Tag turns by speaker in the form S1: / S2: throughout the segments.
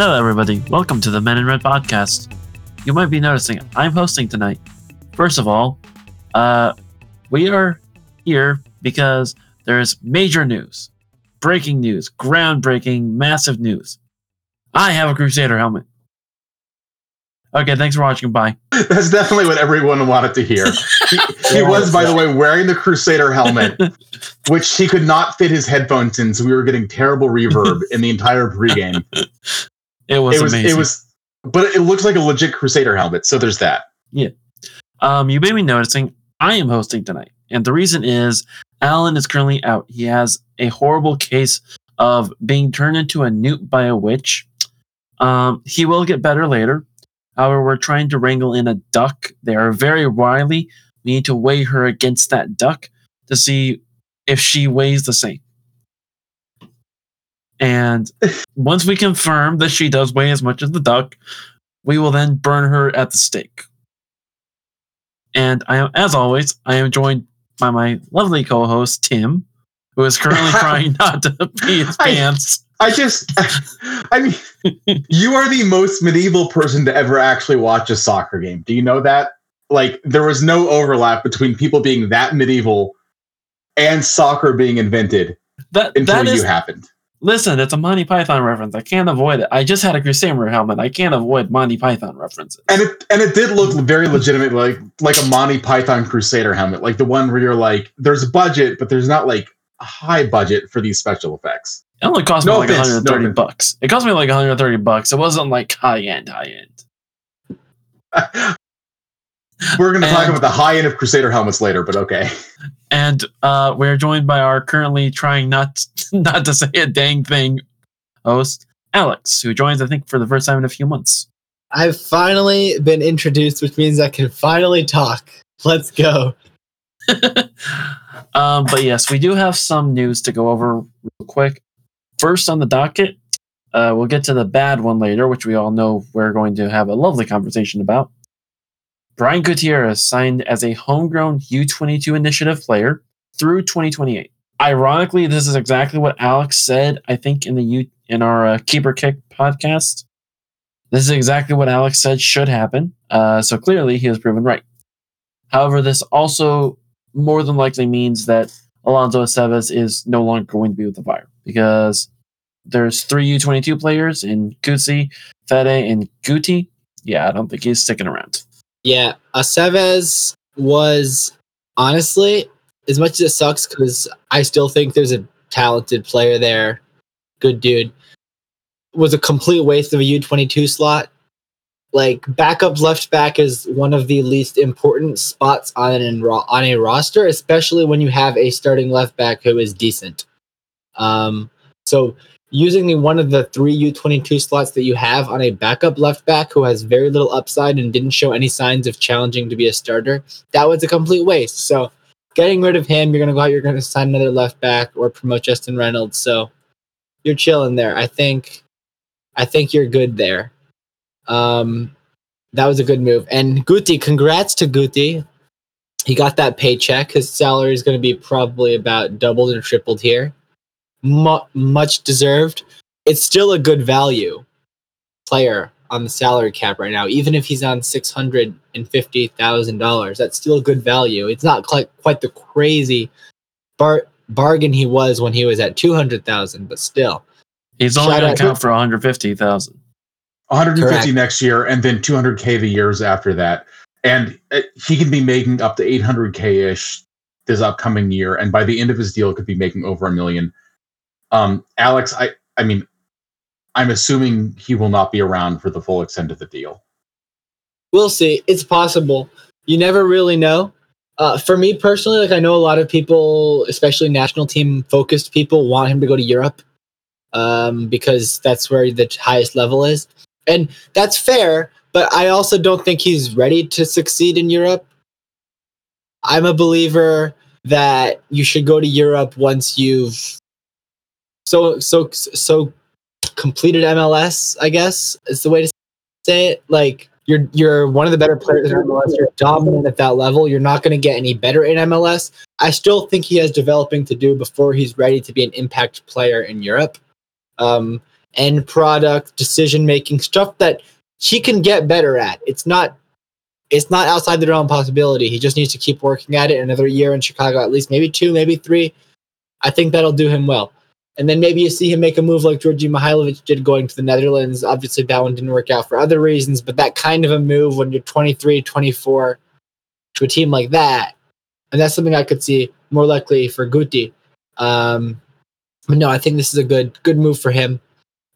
S1: Hello, everybody. Welcome to the Men in Red podcast. You might be noticing I'm hosting tonight. First of all, uh, we are here because there's major news, breaking news, groundbreaking, massive news. I have a Crusader helmet. Okay, thanks for watching. Bye.
S2: That's definitely what everyone wanted to hear. He, he was, by the way, wearing the Crusader helmet, which he could not fit his headphones in, so we were getting terrible reverb in the entire pregame.
S1: It was,
S2: It was,
S1: amazing.
S2: it was, but it looks like a legit Crusader helmet. So there's that. Yeah.
S1: Um, you may be noticing I am hosting tonight, and the reason is Alan is currently out. He has a horrible case of being turned into a newt by a witch. Um, he will get better later. However, we're trying to wrangle in a duck. They are very wily. We need to weigh her against that duck to see if she weighs the same. And once we confirm that she does weigh as much as the duck, we will then burn her at the stake. And I am, as always, I am joined by my lovely co-host Tim, who is currently trying not to pee his
S2: I-
S1: pants.
S2: I just, I mean, you are the most medieval person to ever actually watch a soccer game. Do you know that? Like, there was no overlap between people being that medieval and soccer being invented
S1: That
S2: until
S1: that
S2: you
S1: is
S2: happened.
S1: Listen. It's a Monty Python reference. I can't avoid it. I just had a Crusader helmet. I can't avoid Monty Python references.
S2: And it and it did look very legitimate, like like a Monty Python Crusader helmet, like the one where you're like, there's a budget, but there's not like a high budget for these special effects.
S1: It only cost me
S2: No
S1: like
S2: offense, no
S1: 130
S2: offense.
S1: bucks. It cost me like 130 bucks. It wasn't like high end, high end.
S2: We're going to talk about the high end of Crusader helmets later, but okay.
S1: And uh, we're joined by our currently trying not not to say a dang thing host, Alex, who joins I think for the first time in a few months.
S3: I've finally been introduced, which means I can finally talk. Let's go.
S1: um, but yes, we do have some news to go over real quick. First on the docket, uh, we'll get to the bad one later, which we all know we're going to have a lovely conversation about. Brian Gutierrez signed as a homegrown U22 initiative player through 2028. Ironically, this is exactly what Alex said. I think in the U in our uh, Keeper Kick podcast. This is exactly what Alex said should happen. Uh, so clearly, he has proven right. However, this also more than likely means that Alonso Aceves is no longer going to be with the Fire because there's three U22 players in Koutsias, Fede, and Guti. Yeah, I don't think he's sticking around.
S3: Yeah, Aceves was honestly, as much as it sucks, because I still think there's a talented player there, good dude, was a complete waste of a U22 slot. Like backup left back is one of the least important spots on an on a roster, especially when you have a starting left back who is decent. Um, so using one of the three U22 slots that you have on a backup left back who has very little upside and didn't show any signs of challenging to be a starter, that was a complete waste. So getting rid of him, you're going to go out, you're going to sign another left back or promote Justin Reynolds. So you're chilling there. I think, I think you're good there. Um, that was a good move. And Guti, congrats to Guti. He got that paycheck. His salary is going to be probably about doubled or tripled here mu- much deserved. It's still a good value player on the salary cap right now, even if he's on six hundred and fifty thousand dollars. That's still a good value. It's not quite quite the crazy bar- bargain he was when he was at two hundred thousand, but still.
S1: He's only going to count for 150,000.
S2: 150
S3: Correct.
S2: next year and then 200k the years after that and uh, he can be making up to 800k ish this upcoming year and by the end of his deal could be making over a million um alex i i mean i'm assuming he will not be around for the full extent of the deal
S3: We'll see. It's possible. You never really know. Uh, for me personally, like I know a lot of people, especially national team focused people, want him to go to Europe um, because that's where the highest level is, and that's fair. But I also don't think he's ready to succeed in Europe. I'm a believer that you should go to Europe once you've so so so completed MLS. I guess is the way to say it. Like you're you're one of the better players in MLS. You're dominant at that level. You're not going to get any better in MLS. I still think he has developing to do before he's ready to be an impact player in Europe. Um, end product, decision making, stuff that he can get better at. It's not it's not outside the realm of possibility. He just needs to keep working at it another year in Chicago, at least maybe two, maybe three. I think that'll do him well. And then maybe you see him make a move like Georgi Mihailovic did going to the Netherlands. Obviously, that one didn't work out for other reasons, but that kind of a move when you're 23, 24 to a team like that, and that's something I could see more likely for Guti. Um, but no, I think this is a good good move for him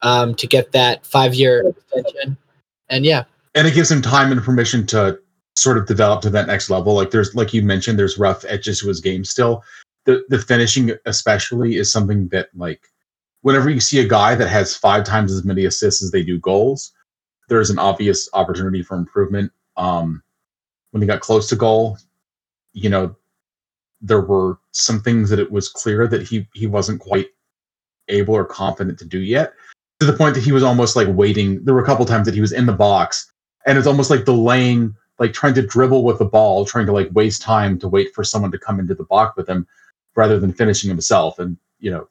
S3: um, to get that five year extension. And yeah,
S2: and it gives him time and permission to sort of develop to that next level. Like there's, like you mentioned, there's rough edges to his game still. The the finishing, especially, is something that like whenever you see a guy that has five times as many assists as they do goals, there's an obvious opportunity for improvement. Um, when he got close to goal, you know, there were some things that it was clear that he he wasn't quite able or confident to do yet to the point that he was almost like waiting there were a couple times that he was in the box and it's almost like delaying like trying to dribble with the ball trying to like waste time to wait for someone to come into the box with him rather than finishing himself and you know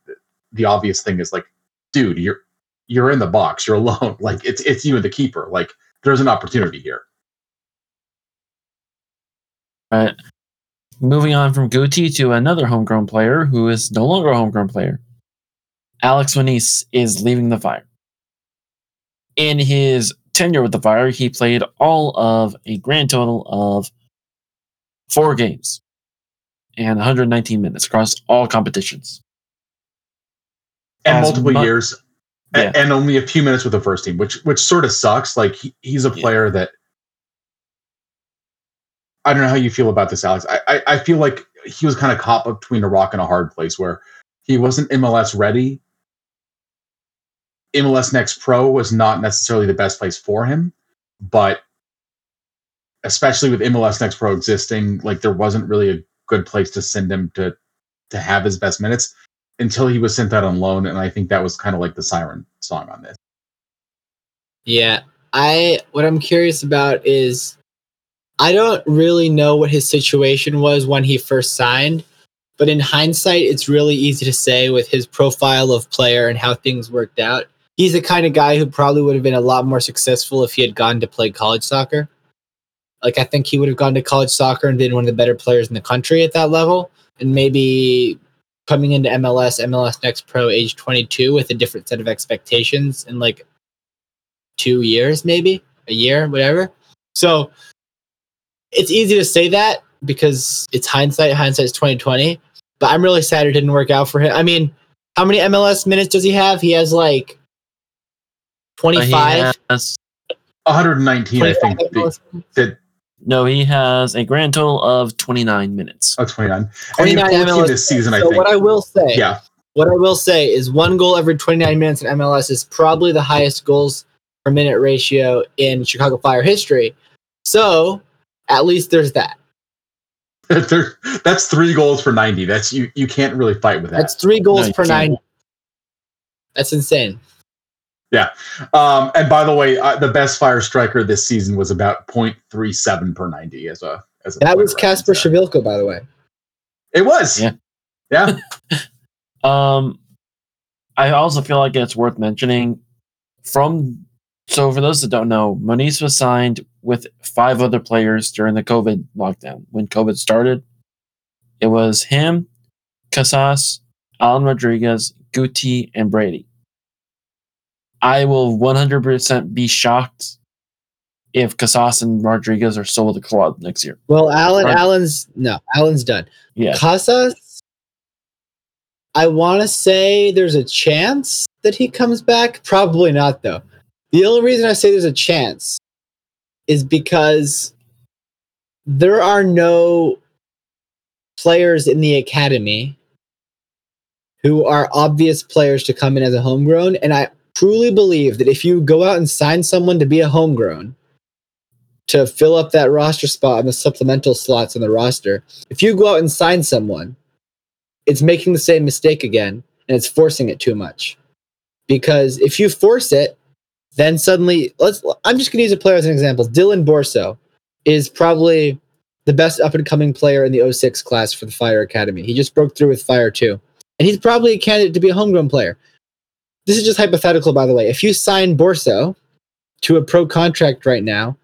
S2: the, obvious thing is like dude you're you're in the box you're alone like it's it's you and the keeper like there's an opportunity here
S1: Right. Moving on from Guti to another homegrown player who is no longer a homegrown player. Alex Monis is leaving the Fire. In his tenure with the Fire, he played all of a grand total of four games and 119 minutes across all competitions.
S2: and
S1: As
S2: multiple
S1: mu-
S2: years
S1: Yeah.
S2: and only a few minutes with the first team which which sort of sucks like he, he's a
S1: Yeah.
S2: player that i don't know how you feel about this alex i i, I feel like he was kind of caught between a rock and a hard place where he wasn't mls ready mls next pro was not necessarily the best place for him but especially with mls next pro existing like there wasn't really a good place to send him to to have his best minutes until he was sent out on loan and i think that was kind of like the siren song on this
S3: Yeah. I what I'm curious about is I don't really know what his situation was when he first signed, but in hindsight it's really easy to say with his profile of player and how things worked out. He's the kind of guy who probably would have been a lot more successful if he had gone to play college soccer. Like I think he would have gone to college soccer and been one of the better players in the country at that level and maybe coming into MLS, MLS Next Pro age 22 with a different set of expectations in like two years, maybe a year, whatever. So it's easy to say that because it's hindsight. Hindsight's twenty twenty. But I'm really sad it didn't work out for him. I mean, how many MLS minutes does he have? He has like
S1: But he
S3: 25.
S1: has,
S2: 119 i think that
S1: no, he has a grand total of 29 minutes.
S2: oh 29 and
S3: 29
S2: had 14
S3: MLS
S2: this season i
S3: so
S2: think
S3: what I will say,
S2: yeah
S3: what I will say is one goal every 29 minutes in MLS is probably the highest goals per minute ratio in Chicago Fire history. So at least there's that.
S2: There- that's three goals for 90 that's you you can't really fight with that
S3: That's three goals
S1: No, you
S3: per
S1: can't.
S3: That's insane.
S2: Um and by the way uh, the best fire striker this season was about 0.37 per 90 as a as a
S3: That was Kacper
S2: reference.
S3: Przybyłko, by the way.
S2: it was
S1: Yeah.
S2: yeah
S1: Um, I also feel like it's worth mentioning from. So, for those that don't know, Monis was signed with five other players during the COVID lockdown. When COVID started, it was him, Casas, Alan Rodriguez, Guti, and Brady. I will 100% be shocked if Casas and Rodriguez are still with the club next year.
S3: Well, Alan,
S1: Right.
S3: Alan's no, Alan's done.
S1: Yeah.
S3: Casas, I want to say there's a chance that he comes back. Probably not, though. The only reason I say there's a chance is because there are no players in the academy who are obvious players to come in as a homegrown. And I truly believe that if you go out and sign someone to be a homegrown, to fill up that roster spot and the supplemental slots on the roster, if you go out and sign someone, it's making the same mistake again and it's forcing it too much. Because if you force it, then suddenly let's I'm just gonna use a player as an example. Dylan Borso is probably the best up and coming player in the 06 class for the Fire Academy. He just broke through with Fire 2. And he's probably a candidate to be a homegrown player. This is just hypothetical, by the way. If you sign Borso to a pro contract right now,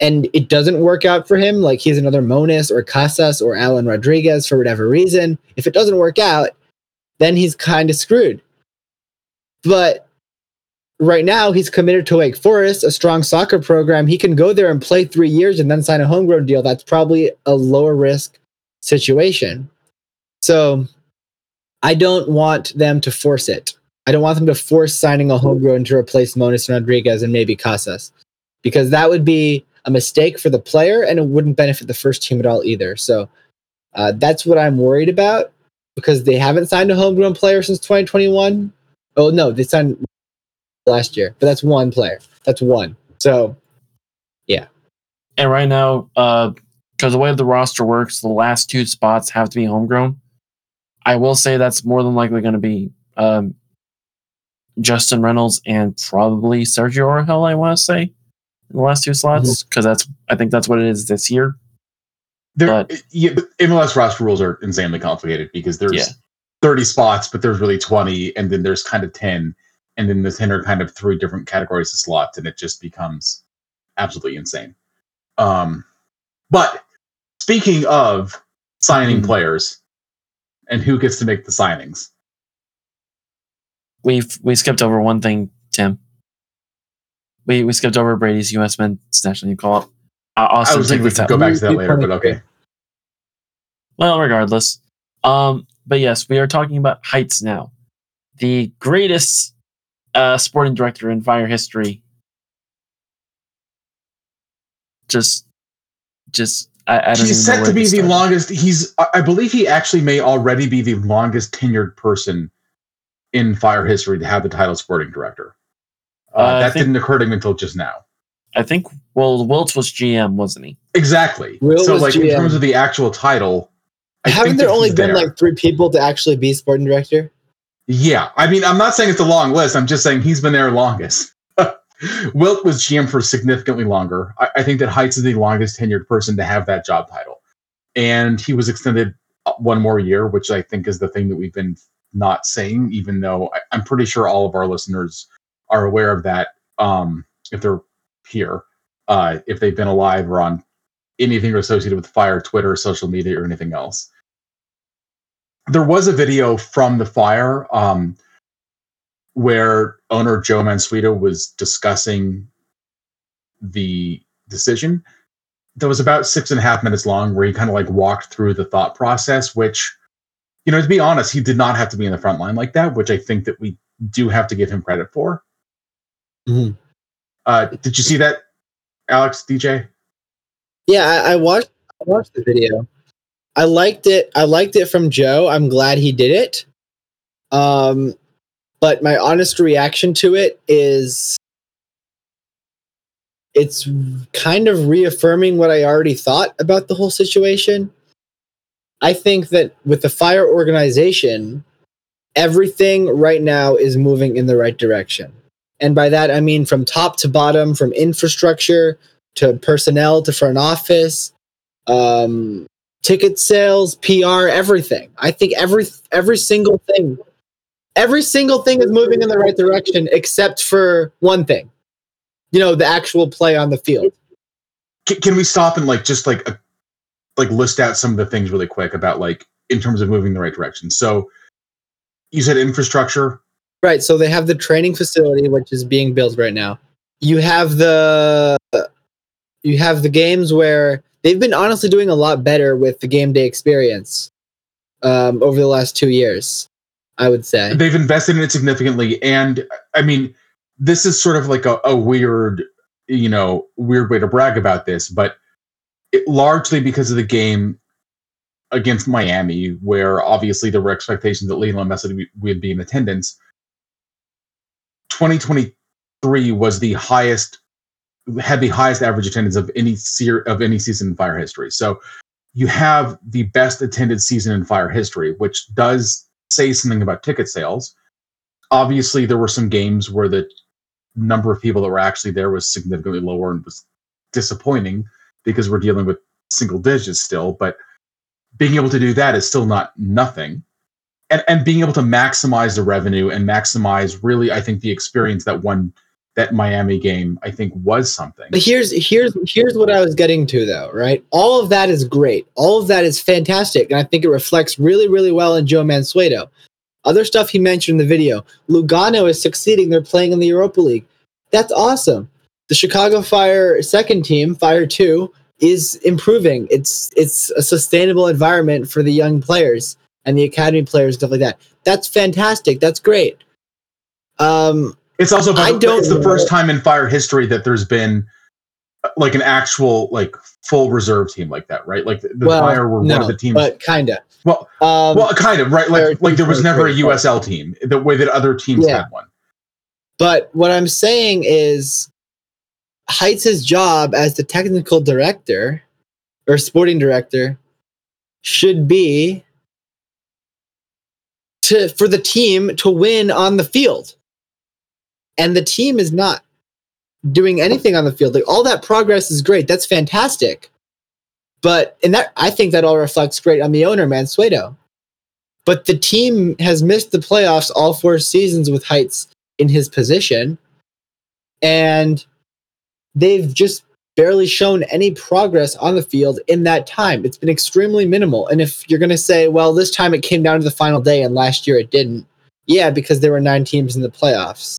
S3: and it doesn't work out for him, like he's another Monis or Casas or Alan Rodriguez for whatever reason, if it doesn't work out, then he's kind of screwed. But right now, he's committed to Wake Forest, a strong soccer program. He can go there and play three years and then sign a homegrown deal. That's probably a lower risk situation. So I don't want them to force it. I don't want them to force signing a homegrown to replace Monis Rodriguez and maybe Casas because that would be a mistake for the player and it wouldn't benefit the first team at all either. So uh, that's what I'm worried about because they haven't signed a homegrown player since 2021. Oh, no, they signed last year, but that's one player. That's one. So, yeah.
S1: And right now, uh, because the way the roster works, the last two spots have to be homegrown. I will say that's more than likely going to be um, Justin Reynolds and probably Sergio Oregel. I want to say in the last two slots because mm-hmm. that's I think that's what it is this year.
S2: There, but, yeah, but MLS roster rules are insanely complicated because there's yeah. 30 spots, but there's really 20, and then there's kind of 10, and then the 10 are kind of three different categories of slots, and it just becomes absolutely insane. Um, but speaking of signing mm-hmm. players and who gets to make the signings,
S1: we we skipped over one thing, Tim. We we skipped over Brady's U.S. men's national you call up.
S2: Uh, Austin, I was thinking we could go back to that later, but okay.
S1: Well, regardless, um, but yes, we are talking about Heitz now, the greatest uh, sporting director in Fire history. Just, just I, I
S2: he's set to be the longest. He's, I believe, he actually may already be the longest tenured person in Fire history to have the title sporting director. Uh, uh, that think, didn't occur to me until just now.
S1: I think. Well, Wiltz was GM, wasn't he?
S2: Exactly. Will so, like GM. in terms of the actual title,
S3: I haven't there only been there. like three people to actually be sporting director?
S2: Yeah, I mean, I'm not saying it's a long list. I'm just saying he's been there longest. Wilt was GM for significantly longer. I, I, think that Heitz is the longest tenured person to have that job title, and he was extended uh, one more year, which I think is the thing that we've been not saying, even though I, am pretty sure all of our listeners are aware of that. Um, if they're here, uh, if they've been alive or on anything associated with fire, Twitter, social media, or anything else. There was a video from the fire um, where owner Joe Mansueto was discussing the decision. That was about six and a half minutes long, where he kind of like walked through the thought process, which, you know, to be honest, he did not have to be in the front line like that, which I think that we do have to give him credit for. Mm-hmm. Uh, did you see that, Alex DJ?
S3: Yeah, I, I watched. I watched the video. I liked it. I liked it from Joe. I'm glad he did it. Um, but my honest reaction to it is it's kind of reaffirming what I already thought about the whole situation. I think that with the fire organization, everything right now is moving in the right direction. And by that, I mean from top to bottom, from infrastructure to personnel to front office, um, ticket sales, PR, everything. I think every every single thing, every single thing is moving in the right direction, except for one thing. You know, the actual play on the field.
S2: Can, can we stop and like just like a, like list out some of the things really quick about like in terms of moving the right direction? So you said infrastructure.
S3: Right. So they have the training facility, which is being built right now. You have the you have the games where they've been honestly doing a lot better with the game day experience um, over the last two years. I would say
S2: they've invested in it significantly, and I mean, this is sort of like a, a weird, you know, weird way to brag about this, but it, largely because of the game against Miami, where obviously there were expectations that Lionel Messi would be in attendance. 2023 was the highest had the highest average attendance of any se- of any season in fire history. So you have the best attended season in fire history, which does say something about ticket sales. Obviously, there were some games where the number of people that were actually there was significantly lower and was disappointing because we're dealing with single digits still. But being able to do that is still not nothing. and and being able to maximize the revenue and maximize really, I think the experience that one that Miami game I think was something.
S3: But here's here's here's what I was getting to though, right? All of that is great. All of that is fantastic, and I think it reflects really really well in Joe Mansueto. Other stuff he mentioned in the video, Lugano is succeeding. They're playing in the Europa League. That's awesome. The Chicago Fire second team, Fire Two, is improving. It's it's a sustainable environment for the young players and the academy players, stuff like that. That's fantastic. That's great. Um,
S2: It's also
S3: I don't
S2: it's the first time in fire history that there's been uh, like an actual like full reserve team like that, right? Like the, the
S3: well,
S2: fire were
S3: no,
S2: one of the teams.
S3: but kinda.
S2: well,
S3: Um,
S2: well, kind of right. Like like there was never a USL team the way that other teams
S3: Yeah.
S2: had one.
S3: But what I'm saying is Heitz' job as the technical director or sporting director should be to for the team to win on the field. And the team is not doing anything on the field. Like all that progress is great. That's fantastic. But and that I think that all reflects great on the owner, Mansueto. But the team has missed the playoffs all four seasons with Heitz in his position. And they've just barely shown any progress on the field in that time. It's been extremely minimal. And if you're going to say, well, this time it came down to the final day and last year it didn't, yeah, because there were nine teams in the playoffs.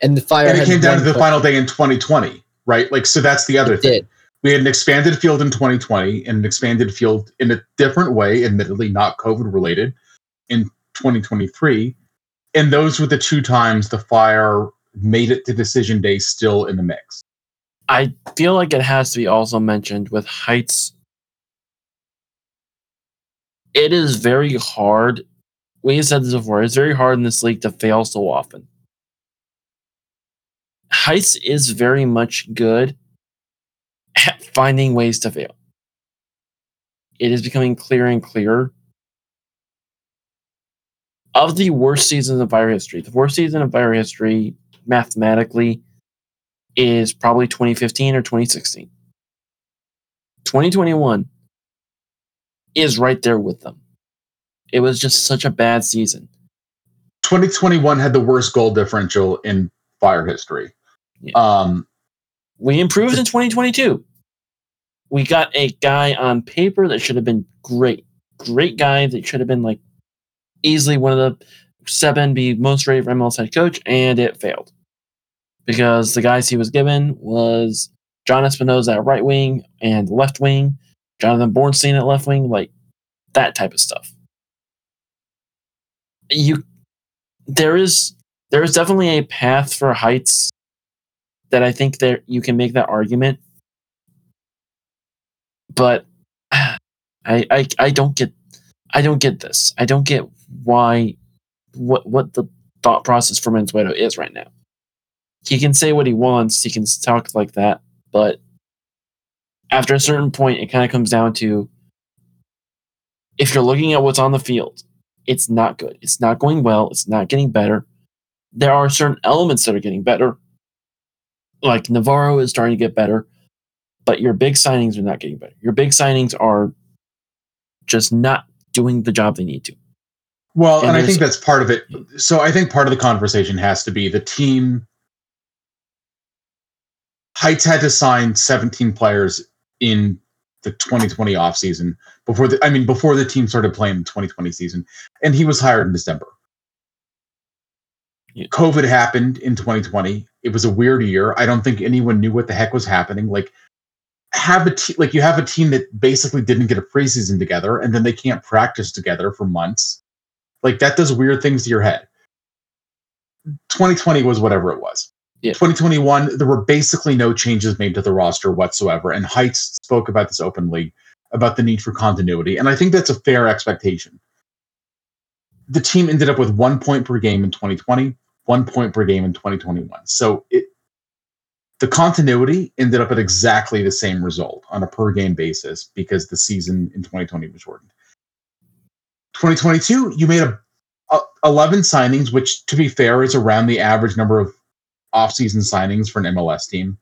S3: And the Fire
S2: And it came down to the
S3: play-
S2: final day in 2020, right? Like so that's the other
S3: It
S2: thing.
S3: did.
S2: We had an expanded field in 2020 and an expanded field in a different way, admittedly not COVID related, in 2023. And those were the two times the fire made it to decision day still in the mix.
S1: I feel like it has to be also mentioned with Heitz. It is very hard. We said this before. It's very hard in this league to fail so often. Heitz is very much good at finding ways to fail. It is becoming clearer and clearer. Of the worst seasons of Fire history, the worst season of Fire history, mathematically, is probably 2015 or 2016. 2021 is right there with them. It was just such a bad season.
S2: 2021 had the worst goal differential in fire history.
S1: Yeah.
S2: Um,
S1: We improved in 2022. We got a guy on paper that should have been great. Great guy that should have been like easily one of the seven be most rated for MLS head coach, and it failed. Because the guys he was given was Jhon Espinoza at right wing and left wing, Jonathan Bornstein at left wing, like that type of stuff. You there is there is definitely a path for Heitz that I think there you can make that argument. But I, I I don't get I don't get this. I don't get why what what the thought process for Mansueto is right now. He can say what he wants, he can talk like that, but after a certain point it kind of comes down to if you're looking at what's on the field, it's not good. It's not going well, it's not getting better. There are certain elements that are getting better, like Navarro is starting to get better, but your big signings are not getting better. Your big signings are just not doing the job they need to.
S2: well,
S1: And
S2: and I think that's part of it. So I think part of the conversation has to be the team. Heitz had to sign 17 players in the 2020 offseason before the I mean before the team started playing the 2020 season and he was hired in December.
S1: Yeah.
S2: COVID happened in 2020. It was a weird year. I don't think anyone knew what the heck was happening. Like have a te- like you have a team that basically didn't get a preseason together and then they can't practice together for months. Like that does weird things to your head. 2020 was whatever it was.
S1: Yeah.
S2: 2021, there were basically no changes made to the roster whatsoever. And Heitz spoke about this openly about the need for continuity. And I think that's a fair expectation. The team ended up with one point per game in 2020, one point per game in 2021. So it the continuity ended up at exactly the same result on a per game basis because the season in 2020 was shortened. 2022, you made a, a 11 signings, which to be fair is around the average number of offseason signings for an MLS team.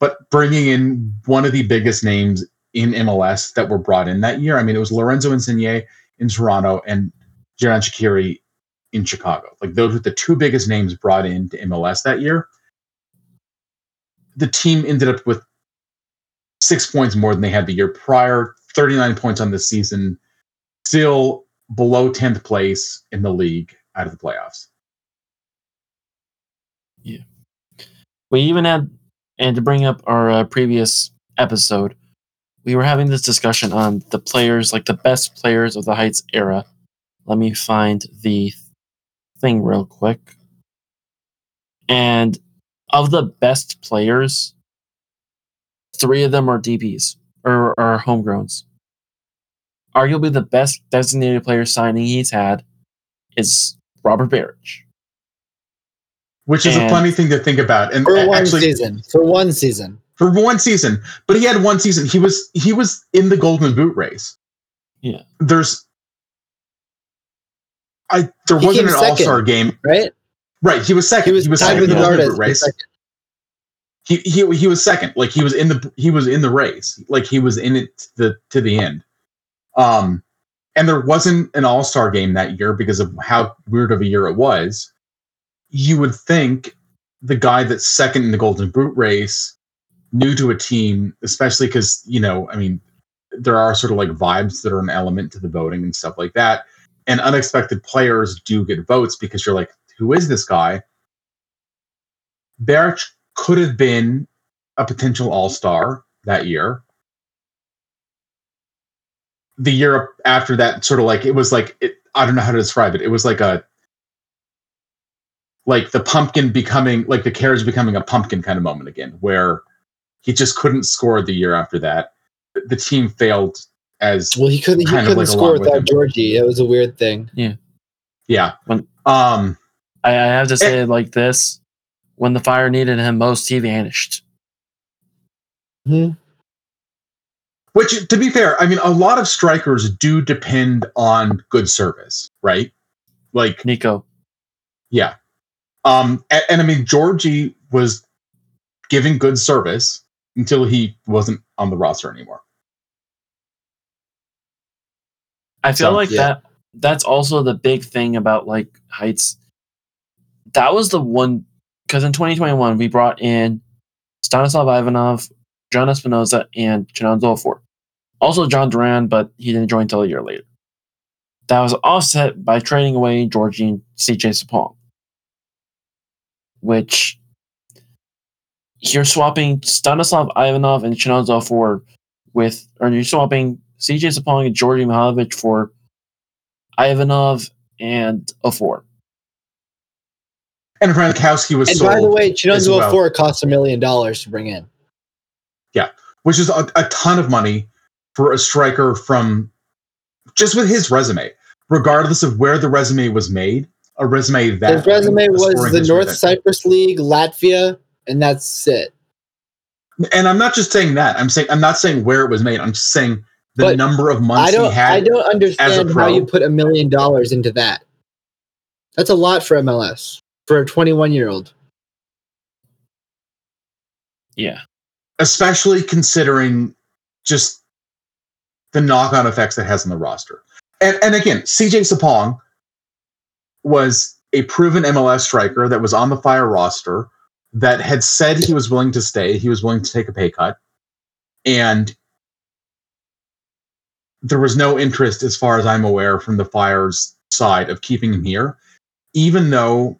S2: But bringing in one of the biggest names in MLS that were brought in that year, I mean, it was Lorenzo Insigne in Toronto and Xherdan Shaqiri in Chicago. Like those were the two biggest names brought into MLS that year. The team ended up with six points more than they had the year prior, 39 points on the season, still below 10th place in the league out of the playoffs.
S1: We even had, and to bring up our uh, previous episode, we were having this discussion on the players, like the best players of the Heitz era. Let me find the thing real quick. And of the best players, three of them are DBs or are homegrowns. Arguably the best designated player signing he's had is Robert Berić.
S2: Which is a funny thing to think about. And
S3: For one
S2: actually,
S3: season. For one season.
S2: for one season, but he had one season. He was he was in the Golden Boot race.
S1: Yeah.
S2: There's I there
S3: He
S2: wasn't an. All Star game.
S3: Right?
S2: Right. He was second.
S3: He was, tied
S2: second in the Golden Boot race. He, he he was second. Like he was in the he was in the race. Like he was in it to the to the end. Um and there wasn't an all-star game that year because of how weird of a year it was. You would think the guy that's second in the Golden Boot race, new to a team, especially because, you know, I mean, there are sort of like vibes that are an element to the voting and stuff like that. And unexpected players do get votes because you're like, who is this guy? Barrett could have been a potential all star that year. The year after that, sort of like it was like it, I don't know how to describe it. It was like a like the pumpkin becoming like the carriage becoming a pumpkin kind of moment again, where he just couldn't score the year after that. The- The team failed as
S3: Well, he couldn't. He couldn't
S2: like
S3: score
S2: along with
S3: without. Georgie. It was a weird thing.
S2: yeah.
S1: When-
S2: Um
S1: I, I have to say it like this: when the Fire needed him most, he vanished.
S3: Mhm.
S2: Which, to be fair, I mean, a lot of strikers do depend on good service, right? Like,
S1: Nico,
S2: yeah. Um, and, and I mean, Georgie was giving good service until he wasn't on the roster anymore.
S1: I feel
S2: So,
S1: like
S3: yeah.
S1: that. That's also the big thing about like Heitz. That was the one because in 2021 we brought in Stanislav Ivanov, Jhon Espinoza, and Chinonso Offor. Also Jhon Durán, but he didn't join until a year later. That was offset by trading away Georgie and CJ Sapong. Which you're swapping Stanislav Ivanov and Chinonso Offor with, or you're swapping CJ Sapong and Georgi Mihailovic for Ivanov and a Offor.
S2: And Frankowski was
S3: And
S2: sold,
S3: by the way,
S2: as
S3: Chinonso
S2: well.
S3: Four cost a million dollars to bring in.
S2: Yeah, which is a, a ton of money for a striker from just with his resume, regardless of where the resume was made. A resume that
S3: His resume was the North
S2: that-
S3: Cyprus League, Latvia, and that's it.
S2: And I'm not just saying that. I'm saying I'm not saying where it was made. I'm just saying the
S3: But
S2: number of months
S3: I
S2: he
S3: don't.
S2: had.
S3: I don't understand how you put a million dollars into that. That's a lot for MLS for a 21 year old.
S1: Yeah.
S2: especially considering just the knock-on effects that has on the roster. And and again, CJ Sapong was a proven MLS striker that was on the Fire roster that had said he was willing to stay, he was willing to take a pay cut, and there was no interest, as far as I'm aware, from the Fire's side of keeping him here, even though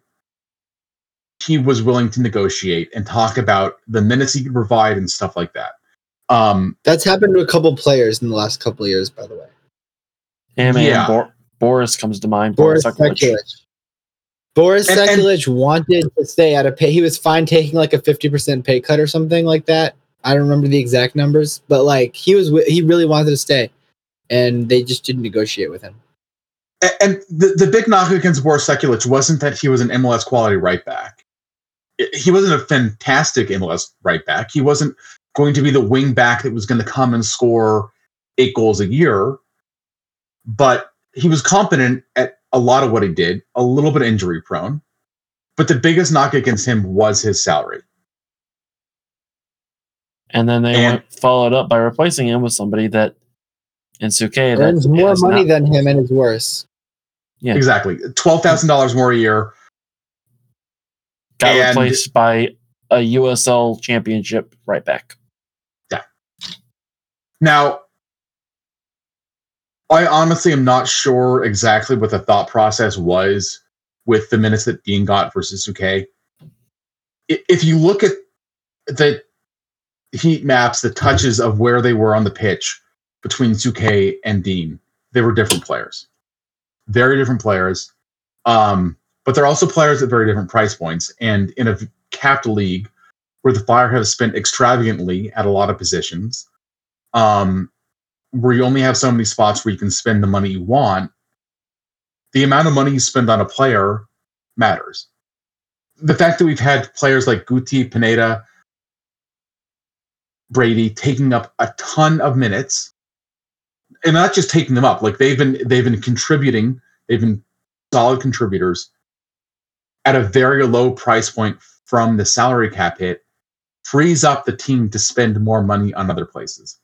S2: he was willing to negotiate and talk about the minutes he could provide and stuff like that. Um,
S3: That's happened to a couple players in the last couple of years, by the way.
S1: Him
S2: Yeah.
S1: and Bor- Boris comes to mind.
S3: Boris
S1: Sekulic.
S3: Sekulic. Boris
S2: And- and-
S3: Sekulic wanted to stay at a pay. He was fine taking like a 50% pay cut or something like that. I don't remember the exact numbers, but like he was, he really wanted to stay, and they just didn't negotiate with him.
S2: A- And the, the big knock against Boris Sekulic wasn't that he was an MLS quality right back. He wasn't a fantastic MLS right back. He wasn't going to be the wing back that was going to come and score eight goals a year. But he was competent at a lot of what he did, a little bit injury prone. But the biggest knock against him was his salary.
S1: And then they
S2: And-
S1: went, followed up by replacing him with somebody that in Souquet that
S3: Earns more money
S1: not-
S3: than him and is worse.
S1: Yeah.
S2: Exactly. Twelve thousand dollars more a year.
S1: Got
S2: And-
S1: replaced by a USL championship right back. Yeah.
S2: Now, I honestly am not sure exactly what the thought process was with the minutes that Dean got versus Souquet. If you look at the heat maps, the touches of where they were on the pitch between Souquet and Dean, they were different players. Very different players. Um, but they're also players at very different price points. And in a capped league where the Fire have spent extravagantly at a lot of positions, um, where you only have so many spots where you can spend the money you want, the amount of money you spend on a player matters. The fact that we've had players like Guti, Pineda, Brady taking up a ton of minutes, and not just taking them up, like they've been they've been contributing, they've been solid contributors at a very low price point from the salary cap hit, frees up the team to spend more money on other places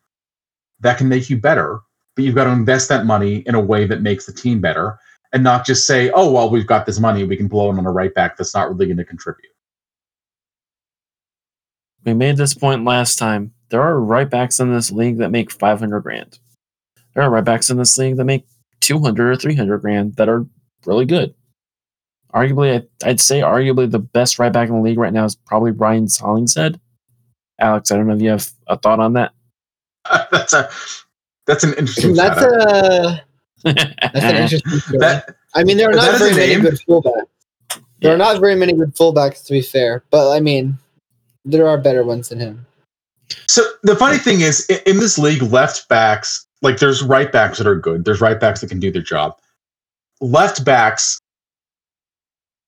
S2: that can make you better, but you've got to invest that money in a way that makes the team better and not just say, oh, well, we've got this money, we can blow it on a right back that's not really going to contribute.
S1: We made this point last time. There are right backs in this league that make 500 grand. There are right backs in this league that make 200 or 300 grand that are really good. Arguably, I'd say arguably the best right back in the league right now is probably Ryan Brian Hollingshead. Alex, I don't know if you have a thought on that.
S2: that's a that's an interesting
S3: That's
S2: setup.
S3: a that's an interesting. story.
S2: That
S3: I mean, there are not very many good fullbacks. There are not very many good fullbacks, to be fair. But I mean, there are better ones than him.
S2: So the funny thing is, in this league, left backs like there's right backs that are good. There's right backs that can do their job. Left backs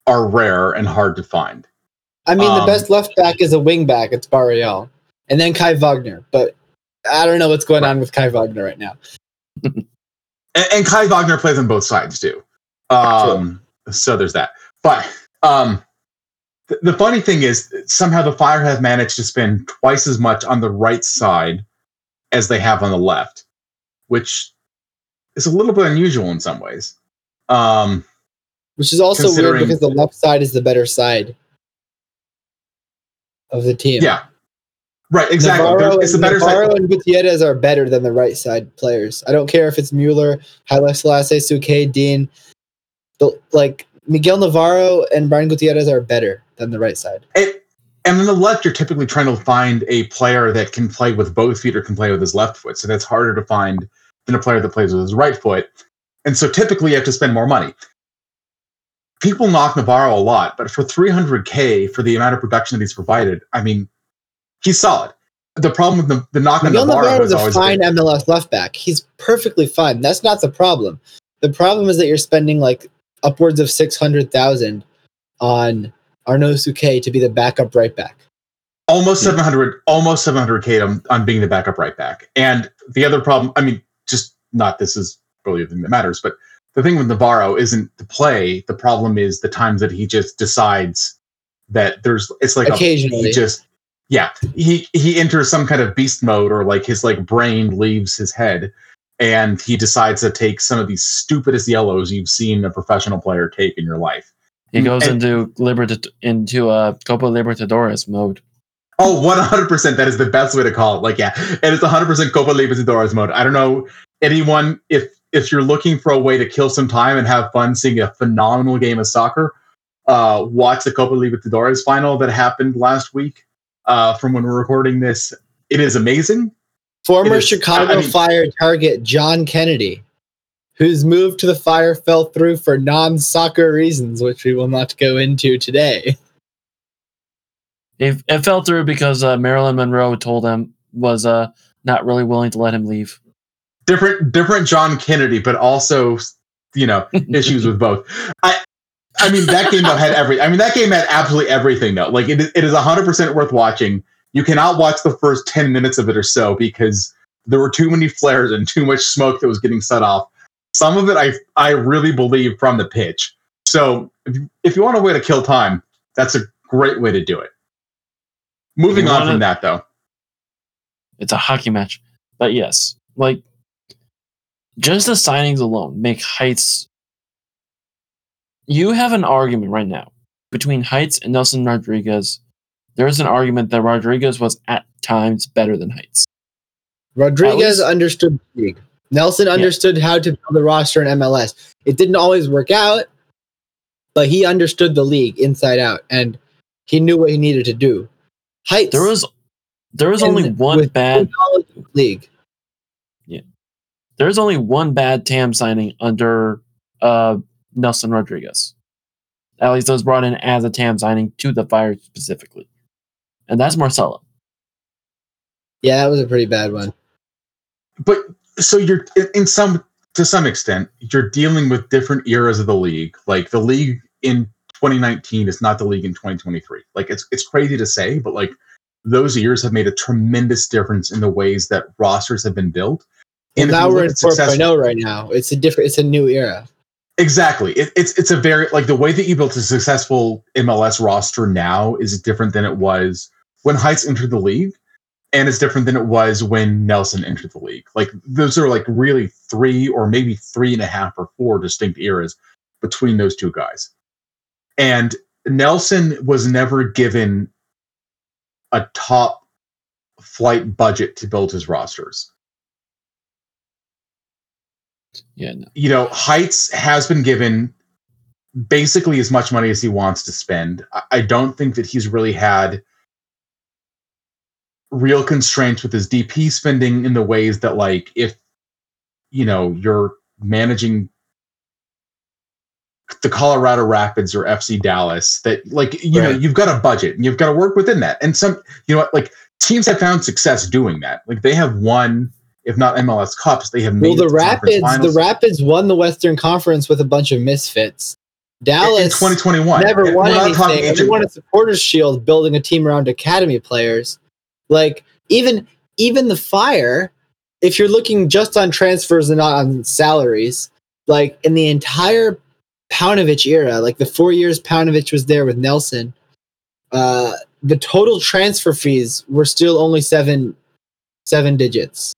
S2: are rare and hard to find.
S3: I mean, the
S2: Um,
S3: best left back is a wing back. It's Barreal, and then Kai Wagner. But I don't know what's going on with Kai Wagner right now.
S2: And, and Kai Wagner plays on both sides too. Um, so there's that. But um, th- the funny thing is, somehow the Fire have managed to spend twice as much on the right side as they have on the left, which is a little bit unusual in some ways. Um,
S3: Which is also weird because the left side is the better side of the team.
S2: yeah, right, exactly.
S3: Navarro,
S2: it's the
S3: and,
S2: better
S3: Navarro
S2: side.
S3: and Gutierrez are better than the right side players. I don't care if it's Mueller, Haile Selassie, Souquet, Dean. The, like Miguel Navarro and Brian Gutierrez are better than the right side.
S2: It, and on the left, you're typically trying to find a player that can play with both feet or can play with his left foot. So that's harder to find than a player that plays with his right foot. And so typically you have to spend more money. People knock Navarro a lot, but for 300K for the amount of production that he's provided, I mean, he's solid. The problem with the, the knock on
S3: Miguel
S2: Navarro
S3: Navarro
S2: has
S3: is a
S2: always
S3: fine
S2: been,
S3: MLS left back. He's perfectly fine. That's not the problem. The problem is that you're spending like upwards of six hundred thousand on Arnaud Souquet to be the backup right back.
S2: almost 700 almost 700k on, on being the backup right back and the other problem i mean just not this is really the thing that matters but the thing with navarro isn't the play the problem is the times that he just decides that there's it's like a,
S3: Occasionally.
S2: he just yeah he he enters some kind of beast mode or like his like brain leaves his head and he decides to take some of these stupidest yellows you've seen a professional player take in your life
S1: He goes
S2: And-
S1: into Libertad into a Copa Libertadores mode.
S2: Oh, 100%. That is the best way to call it. Like, yeah, and it is 100% Copa Libertadores mode. I don't know anyone, if if you're looking for a way to kill some time and have fun seeing a phenomenal game of soccer, uh, watch the Copa Libertadores final that happened last week uh, from when we're recording this. It is amazing.
S3: Former
S2: It is-
S3: Chicago
S2: I mean-
S3: Fire target John Kennedy, whose move to the Fire fell through for non-soccer reasons, which we will not go into today.
S1: It, it fell through because uh, Marilyn Monroe told him was uh, not really willing to let him leave.
S2: Different, different John Kennedy, but also, you know, issues with both. I, I mean, that game though had every. I mean, that game had absolutely everything though. Like it, is- it is hundred percent worth watching. You cannot watch the first ten minutes of it or so because there were too many flares and too much smoke that was getting set off. Some of it, I I really believe from the pitch. So if you, if you want a way to kill time, that's a great way to do it. Moving on from that though,
S1: It's a hockey match. But yes, like just the signings alone make Heitz you have an argument right now between Heitz and Nelson Rodriguez. There is an argument that Rodriguez was at times better than Heitz.
S3: Rodriguez
S1: least-
S3: understood the league. Nelson understood how to build the roster in MLS. It didn't always work out, but he understood the league inside out and he knew what he needed to do. Heitz
S1: There was there was only one bad
S3: no knowledge of the league. Yeah.
S1: there's only one bad TAM signing under uh, Nelson Rodriguez. At least it was brought in as a TAM signing to the Fire specifically, and that's Marcelo.
S3: Yeah, that was a pretty bad one.
S2: but so you're in- in some to some extent you're dealing with different eras of the league like the league in 2019 is not the league in 2023 like it's it's crazy to say but like those years have made a tremendous difference in the ways that rosters have been built
S3: And
S2: if
S3: now we're
S2: look
S3: in
S2: at oh success-
S3: 4.0 right now. It's a different. It's a new era.
S2: Exactly. It, it's it's a very like the way that you built a successful MLS roster now is different than it was when Heitz entered the league, and it's different than it was when Nelson entered the league. Like those are like really three or maybe three and a half or four distinct eras between those two guys. And Nelson was never given a top flight budget to build his rosters
S1: Yeah, no.
S2: you know, Heitz has been given basically as much money as he wants to spend. I- I don't think that he's really had real constraints with his DP spending in the ways that, like, if you know you're managing the Colorado Rapids or FC Dallas, that like you know you've got a budget and you've got to work within that. And some, you know what, like teams have found success doing that. Like they have won, if not MLS Cups, they have made
S3: Well, the Rapids, the. Rapids won the Western Conference with a bunch of misfits.
S2: in
S3: Dallas
S2: 2021.
S3: never
S2: And
S3: won
S2: we're not talking
S3: anything.
S2: ancient-
S3: They won a supporters shield building a team around academy players. Like even even the Fire, if you're looking just on transfers and not on salaries, like in the entire Paunovic era, like the four years Paunovic was there with Nelson, uh, the total transfer fees were still only seven seven digits.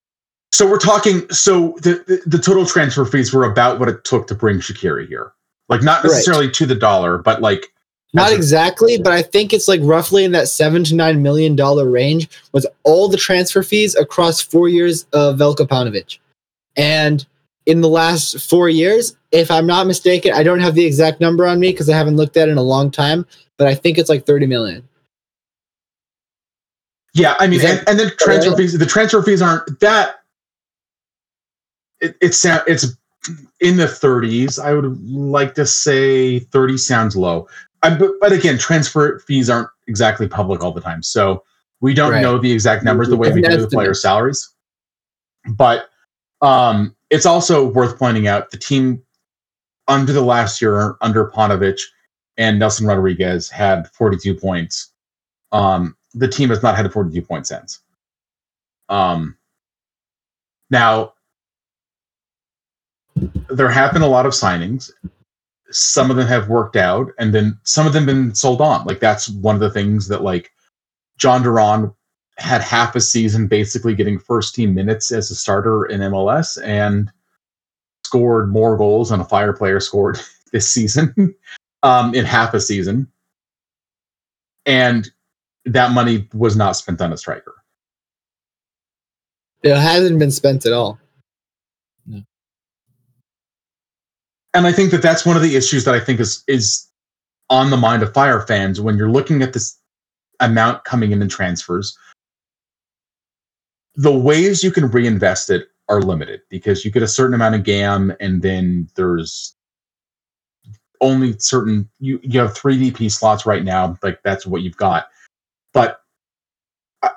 S2: So we're talking. So the, the the total transfer fees were about what it took to bring Shaqiri here. Like not
S3: Right.
S2: necessarily to the dollar, but like
S3: Not exactly, but I think it's like roughly in that seven to nine million dollar range was all the transfer fees across four years of Velko Paunovic. And in the last four years, if I'm not mistaken, I don't have the exact number on me because I haven't looked at it in a long time, but I think it's like 30 million.
S2: yeah. I mean,
S3: that-
S2: and, and then transfer
S3: right?
S2: fees. The transfer fees aren't that. It, it's it's in the 30s. I would like to say 30 sounds low. I, but, but again, transfer fees aren't exactly public all the time, so we don't
S3: Right.
S2: know the exact numbers the way we do the player salaries. But um, it's also worth pointing out the team under the last year under Paunovic and Nelson Rodriguez had 42 points. Um, the team has not had a 42 point since. Um, now, there have been a lot of signings. Some of them have worked out, and then some of them been sold on. Like that's one of the things that like Jhon Durán had half a season basically getting first team minutes as a starter in MLS and scored more goals than a fire player scored this season um, in half a season. And that money was not spent on a striker.
S3: It hasn't been spent at all.
S2: And I think that that's one of the issues that I think is is on the mind of Fire fans when you're looking at this amount coming in in transfers. The ways you can reinvest it are limited because you get a certain amount of GAM, and then there's only certain you you have three DP slots right now, like that's what you've got. But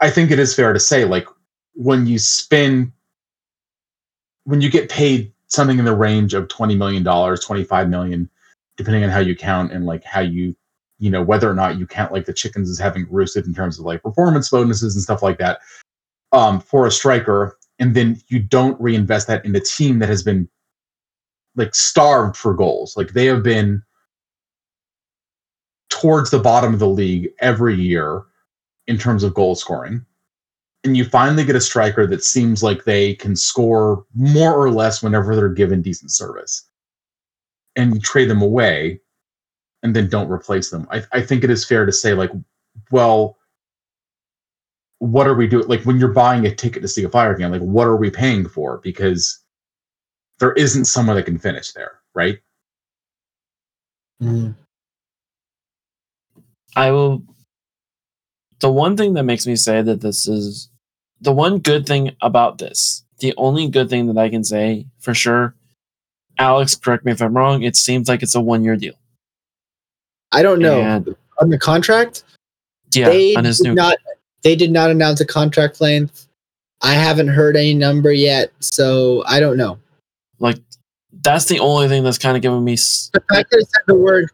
S2: I think it is fair to say, like when you spend when you get paid something in the range of 20 million dollars 25 million depending on how you count and like how you you know whether or not you count like the chickens as having roosted in terms of like performance bonuses and stuff like that um for a striker and then you don't reinvest that in a team that has been like starved for goals. Like they have been towards the bottom of the league every year in terms of goal scoring and you finally get a striker that seems like they can score more or less whenever they're given decent service and you trade them away and then don't replace them. I, I think it is fair to say, like, well, what are we doing? Like, when you're buying a ticket to see a fire game, like, what are we paying for? Because there isn't someone that can finish there, right?
S3: Mhm.
S1: I will. The one thing that makes me say that this is the one good thing about this, the only good thing that I can say for sure, Alex, correct me if I'm wrong, it seems like it's a one year deal.
S3: I don't know.
S1: And-
S3: On the contract,
S1: Yeah,
S3: they
S1: on his
S3: did
S1: new.
S3: not they did not announce a contract length. I haven't heard any number yet, so I don't know.
S1: like, that's the only thing that's kind of giving me. s-
S3: The fact that it said the word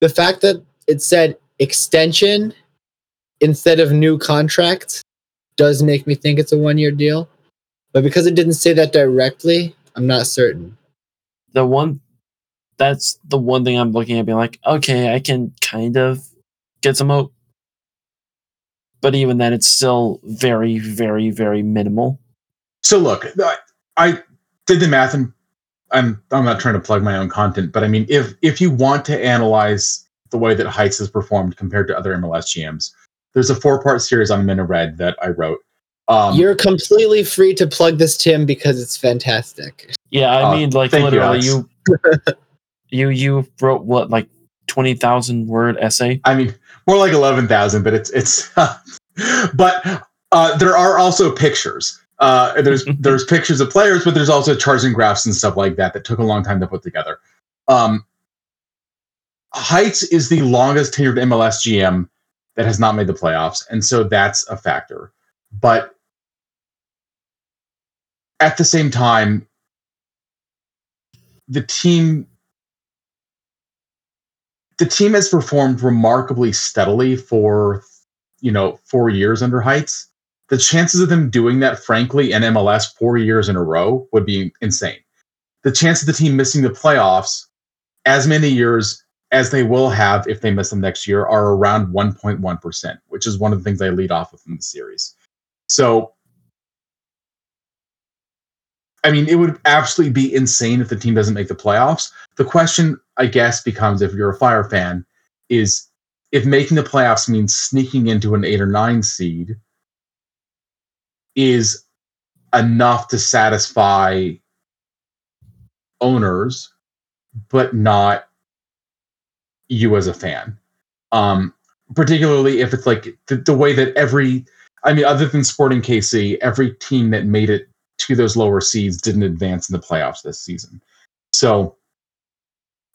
S3: the fact that it said extension instead of new contract does make me think it's a one year deal. But because it didn't say that directly, I'm not certain.
S1: The one. That's the one thing I'm looking at, being like, okay, I can kind of get some hope. But even then, it's still very, very, very minimal.
S2: So look, I, I did the math, and I'm I'm not trying to plug my own content, but I mean, if if you want to analyze the way that Heitz has performed compared to other MLS GMs, there's a four part series on Men in Red that I wrote. Um,
S3: You're completely free to plug this, Tim, because it's fantastic.
S1: Yeah, I
S2: Uh,
S1: mean, like
S2: thank you,
S1: literally, you, you, you wrote what, like twenty thousand word essay?
S2: I mean, more like eleven thousand, but it's it's. but uh, there are also pictures. Uh, there's there's pictures of players, but there's also charts and graphs and stuff like that that took a long time to put together. Um, Heitz is the longest tenured MLS GM that has not made the playoffs, and so that's a factor. But at the same time, the team the team has performed remarkably steadily for you know four years under Heitz the chances of them doing that frankly in mls four years in a row would be insane the chance of the team missing the playoffs as many years as they will have if they miss them next year are around 1.1% which is one of the things i lead off with in the series. So i mean it would absolutely be insane if the team doesn't make the playoffs. The question i guess becomes if you're a fire fan is if making the playoffs means sneaking into an eight or nine seed is enough to satisfy owners but not you as a fan um particularly if it's like the, the way that every i mean other than sporting kc every team that made it to those lower seeds didn't advance in the playoffs this season so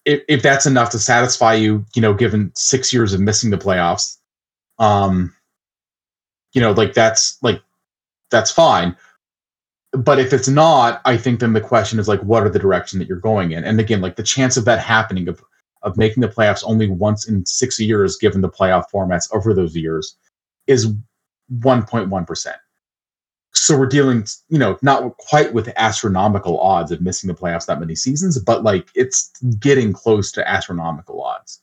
S2: if, if that's enough to satisfy you, you know, given six years of missing the playoffs, um, you know, like that's like that's fine. But if it's not, I think then the question is like, what are the direction that you're going in? And again, like the chance of that happening of of making the playoffs only once in six years, given the playoff formats over those years, is 1.1 percent. So we're dealing, you know, not quite with astronomical odds of missing the playoffs that many seasons, but like it's getting close to astronomical odds.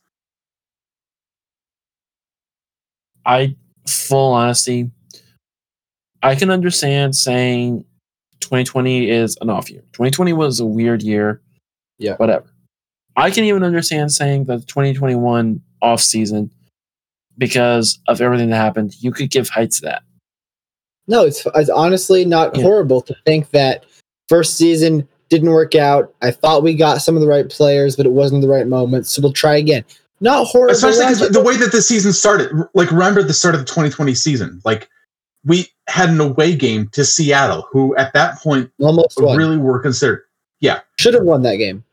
S1: I, full honesty, I can understand saying 2020 is an off year. 2020 was a weird year.
S3: Yeah.
S1: Whatever. I can even understand saying that 2021 off season because of everything that happened. You could give Heitz that.
S3: No, it's, it's honestly not
S1: Yeah.
S3: horrible to think that first season didn't work out. I thought we got some of the right players, but it wasn't the right moment. So we'll try again. Not horrible.
S2: Especially 'cause
S3: logic.
S2: the way that the season started. Like remember the start of the 2020 season. Like we had an away game to Seattle, who at that point
S3: almost won.
S2: really were considered.
S3: Yeah, should have won that game.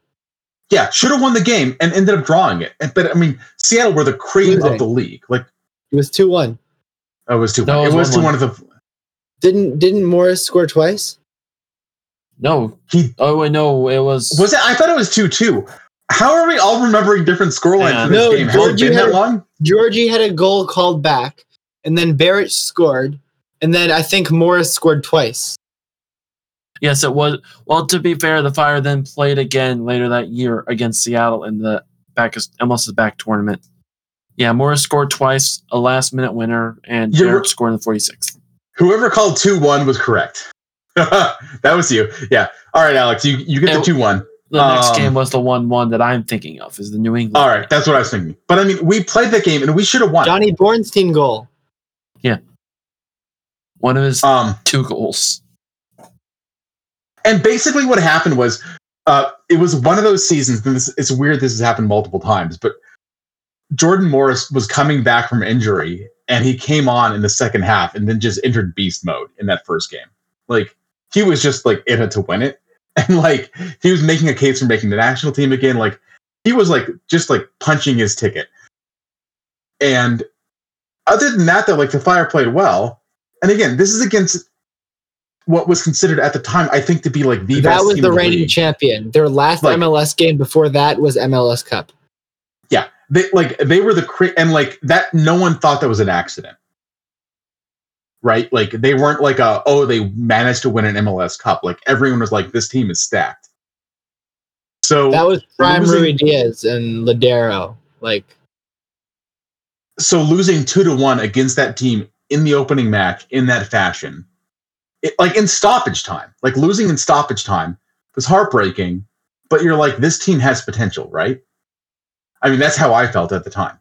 S2: Yeah, should have won the game and ended up drawing it. And- But I mean, Seattle were the cream of the league. Like
S3: It was two one.
S2: oh, it was two.
S1: No,
S2: it
S1: it
S2: was
S1: was
S2: to
S1: 1-1.
S2: of the.
S3: Didn't didn't Morris score twice?
S1: No.
S2: He
S1: Oh, I know It was.
S2: was it. I thought it was two two. How are we all remembering different scorelines
S1: Yeah.
S2: for this
S3: No,
S2: game?
S3: Georgie
S2: been that
S3: had-
S2: long?
S3: Georgie had a goal called back, and then Berić scored, and then I think Morris scored twice.
S1: Yes, it was. Well, to be fair, the Fire then played again later that year against Seattle in the back MLS's back tournament. Yeah, Morris scored twice, a last minute winner, and
S2: You're-
S1: Berić scored in the 46th.
S2: Whoever called two one was correct. that was you. Yeah. All right, Alex. You you get the two one.
S1: The next
S2: Um,
S1: game was the one one that I'm thinking of is the New England.
S2: All right, that's what I was thinking. But I mean, we played that game and we should have won.
S3: Johnny Bornstein goal. Yeah.
S1: One of his
S2: Um,
S1: two goals.
S2: And basically what happened was uh, it was one of those seasons and this, it's weird this has happened multiple times but jordan morris was coming back from injury and he came on in the second half and then just entered beast mode in that first game. Like he was just like in it to win it. And like he was making a case for making the national team again. Like he was like just like punching his ticket. And other than that though like the fire played well. And again this is against what was considered at the time, I think, to be like the
S3: that
S2: best
S3: was
S2: team
S3: the
S2: in the
S3: reigning
S2: league.
S3: champion. Their last
S2: Like-
S3: MLS game before that was MLS Cup.
S2: Yeah, they like they were the cra- and like that. No one thought that was an accident, right? Like they weren't like a oh they managed to win an MLS Cup. Like everyone was like this team is stacked. So
S3: That was prime
S2: losing-
S3: Ruidíaz and Lodeiro. Like
S2: so losing two to one against that team in the opening match in that fashion, it, like in stoppage time, like losing in stoppage time was heartbreaking. But you're like, this team has potential, right? I mean, that's how I felt at the time.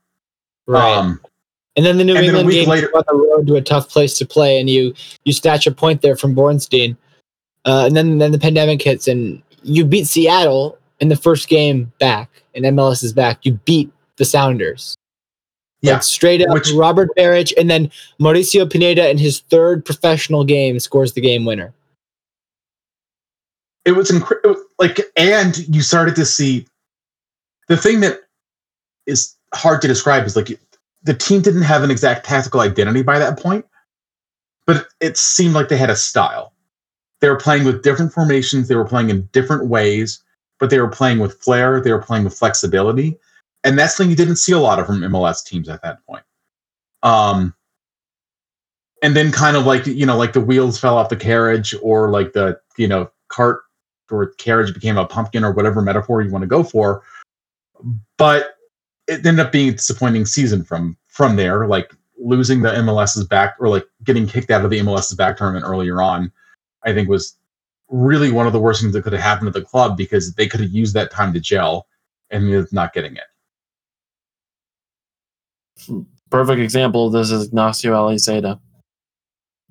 S3: right.
S2: Um,
S3: and then the New
S2: and then a
S3: England game
S2: later-
S3: on the road to a tough place to play, and you you snatch a point there from Bornstein, uh, and then then the pandemic hits, and you beat Seattle in the first game back, and MLS is back. You beat the Sounders.
S2: Yeah,
S3: Like, straight up,
S2: which-
S3: Robert Berić, and then Mauricio Pineda in his third professional game scores the game winner.
S2: it was incredible. Like, and you started to see the thing that is hard to describe is like the team didn't have an exact tactical identity by that point, but it seemed like they had a style. They were playing with different formations, they were playing in different ways, but they were playing with flair, they were playing with flexibility. And that's something you didn't see a lot of from MLS teams at that point. Um, and then kind of like you know like the wheels fell off the carriage or like the you know cart or carriage became a pumpkin or whatever metaphor you want to go for but it ended up being a disappointing season from from there like losing the mls's back or like getting kicked out of the mls's back tournament earlier on i think was really one of the worst things that could have happened to the club because they could have used that time to gel and not getting it
S1: Perfect example of this is Ignacio Aliseda.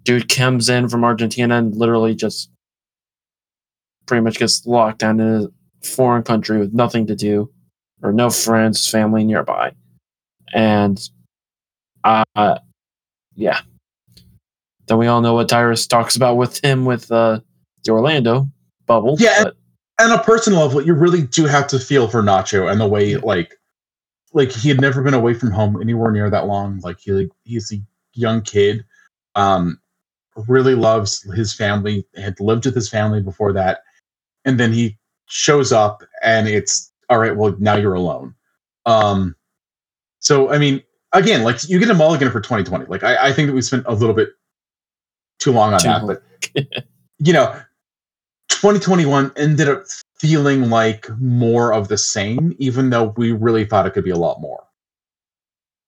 S1: Dude comes in from Argentina and literally just pretty much gets locked down in a foreign country with nothing to do or no friends, family nearby. And uh yeah. Then we all know what Tyrus talks about with him with uh the Orlando bubble.
S2: Yeah,
S1: but
S2: on a personal level, you really do have to feel for Nacho and the way like like he had never been away from home anywhere near that long. Like he like, he's a young kid, um, really loves his family, had lived with his family before that, and then he shows up and it's all right. Well, now you're alone. Um, so I mean, again, like you get a mulligan for 2020. Like I, I think that we spent a little bit too long on
S1: Too
S2: that,
S1: long.
S2: but you know, 2021 ended up feeling like more of the same, even though we really thought it could be a lot more.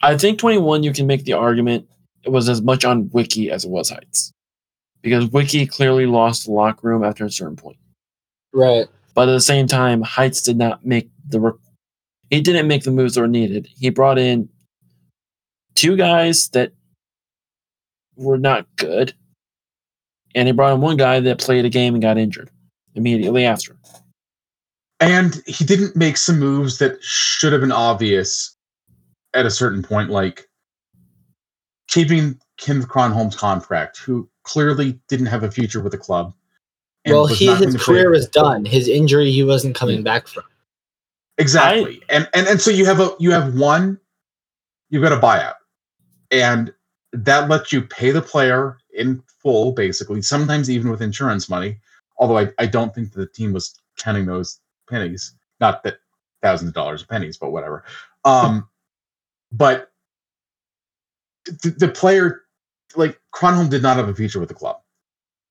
S1: I think 21, you can make the argument it was as much on Wicky as it was Heitz. Because Wicky clearly lost the locker room after a certain point.
S3: Right.
S1: But at the same time, Heitz did not make the. Re- he didn't make the moves that were needed. He brought in two guys that were not good. And he brought in one guy that played a game and got injured immediately after.
S2: And he didn't make some moves that should have been obvious at a certain point, like keeping Kenneth Kronholm's contract, who clearly didn't have a future with the club.
S3: Well, he his career was done. His injury, he wasn't coming back from.
S2: Exactly. and, and and so you have a you have one, you've got a buyout. And that lets you pay the player in full, basically, sometimes even with insurance money. Although I, I don't think that the team was counting those pennies. Not that thousands of dollars of pennies, but whatever. Um but the, the player like Kronholm did not have a future with the club.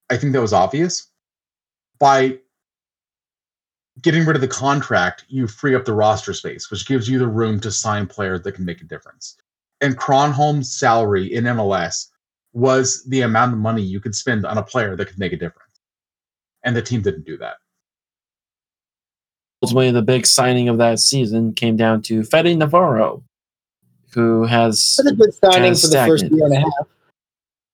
S2: I think that was obvious. By getting rid of the contract, you free up the roster space, which gives you the room to sign players that can make a difference. And Kronholm's salary in MLS was the amount of money you could spend on a player that could make a difference. And the team didn't do that.
S1: Ultimately, the big signing of that season came down to Fede Navarro, who has
S3: That's a good signing for the first year and a half.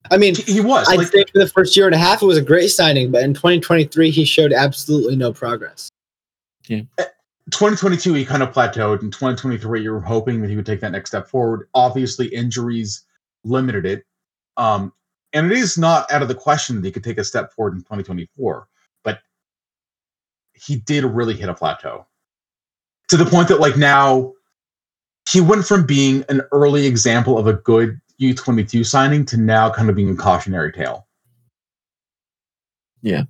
S3: I mean,
S2: He, he was
S3: I'd
S2: like,
S3: say for the first year and a half, it was a great signing, but in 2023, he showed absolutely no progress. Yeah.
S2: 2022 he kind of plateaued. In 2023, you were hoping that he would take that next step forward. Obviously, injuries limited it. Um, and it is not out of the question that he could take a step forward in 2024, but he did really hit a plateau to the point that, like, now he went from being an early example of a good U22 signing to now kind of being a cautionary tale. Yeah.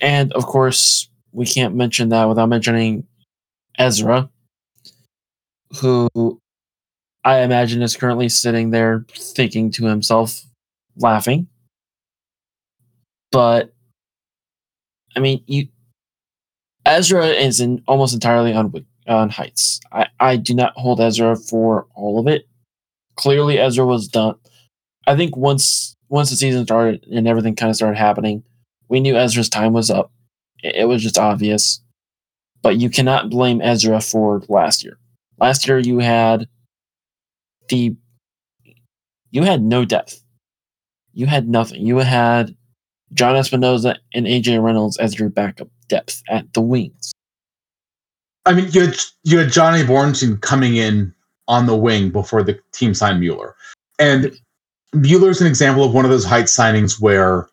S1: And of course, we can't mention that without mentioning Ezra, who I imagine is currently sitting there thinking to himself, laughing. But I mean, you Ezra is in almost entirely on on Heitz. I, I do not hold Ezra for all of it. Clearly, Ezra was done. I think once once the season started and everything kind of started happening, we knew Ezra's time was up. It, it was just obvious. But you cannot blame Ezra for last year. Last year you had the you had no depth. You had nothing. You had Jhon Espinoza and AJ Reynolds as your backup depth at the wings.
S2: I mean, you had you had Johnny Bornstein coming in on the wing before the team signed Mueller, and Mueller's an example of one of those Heitz signings where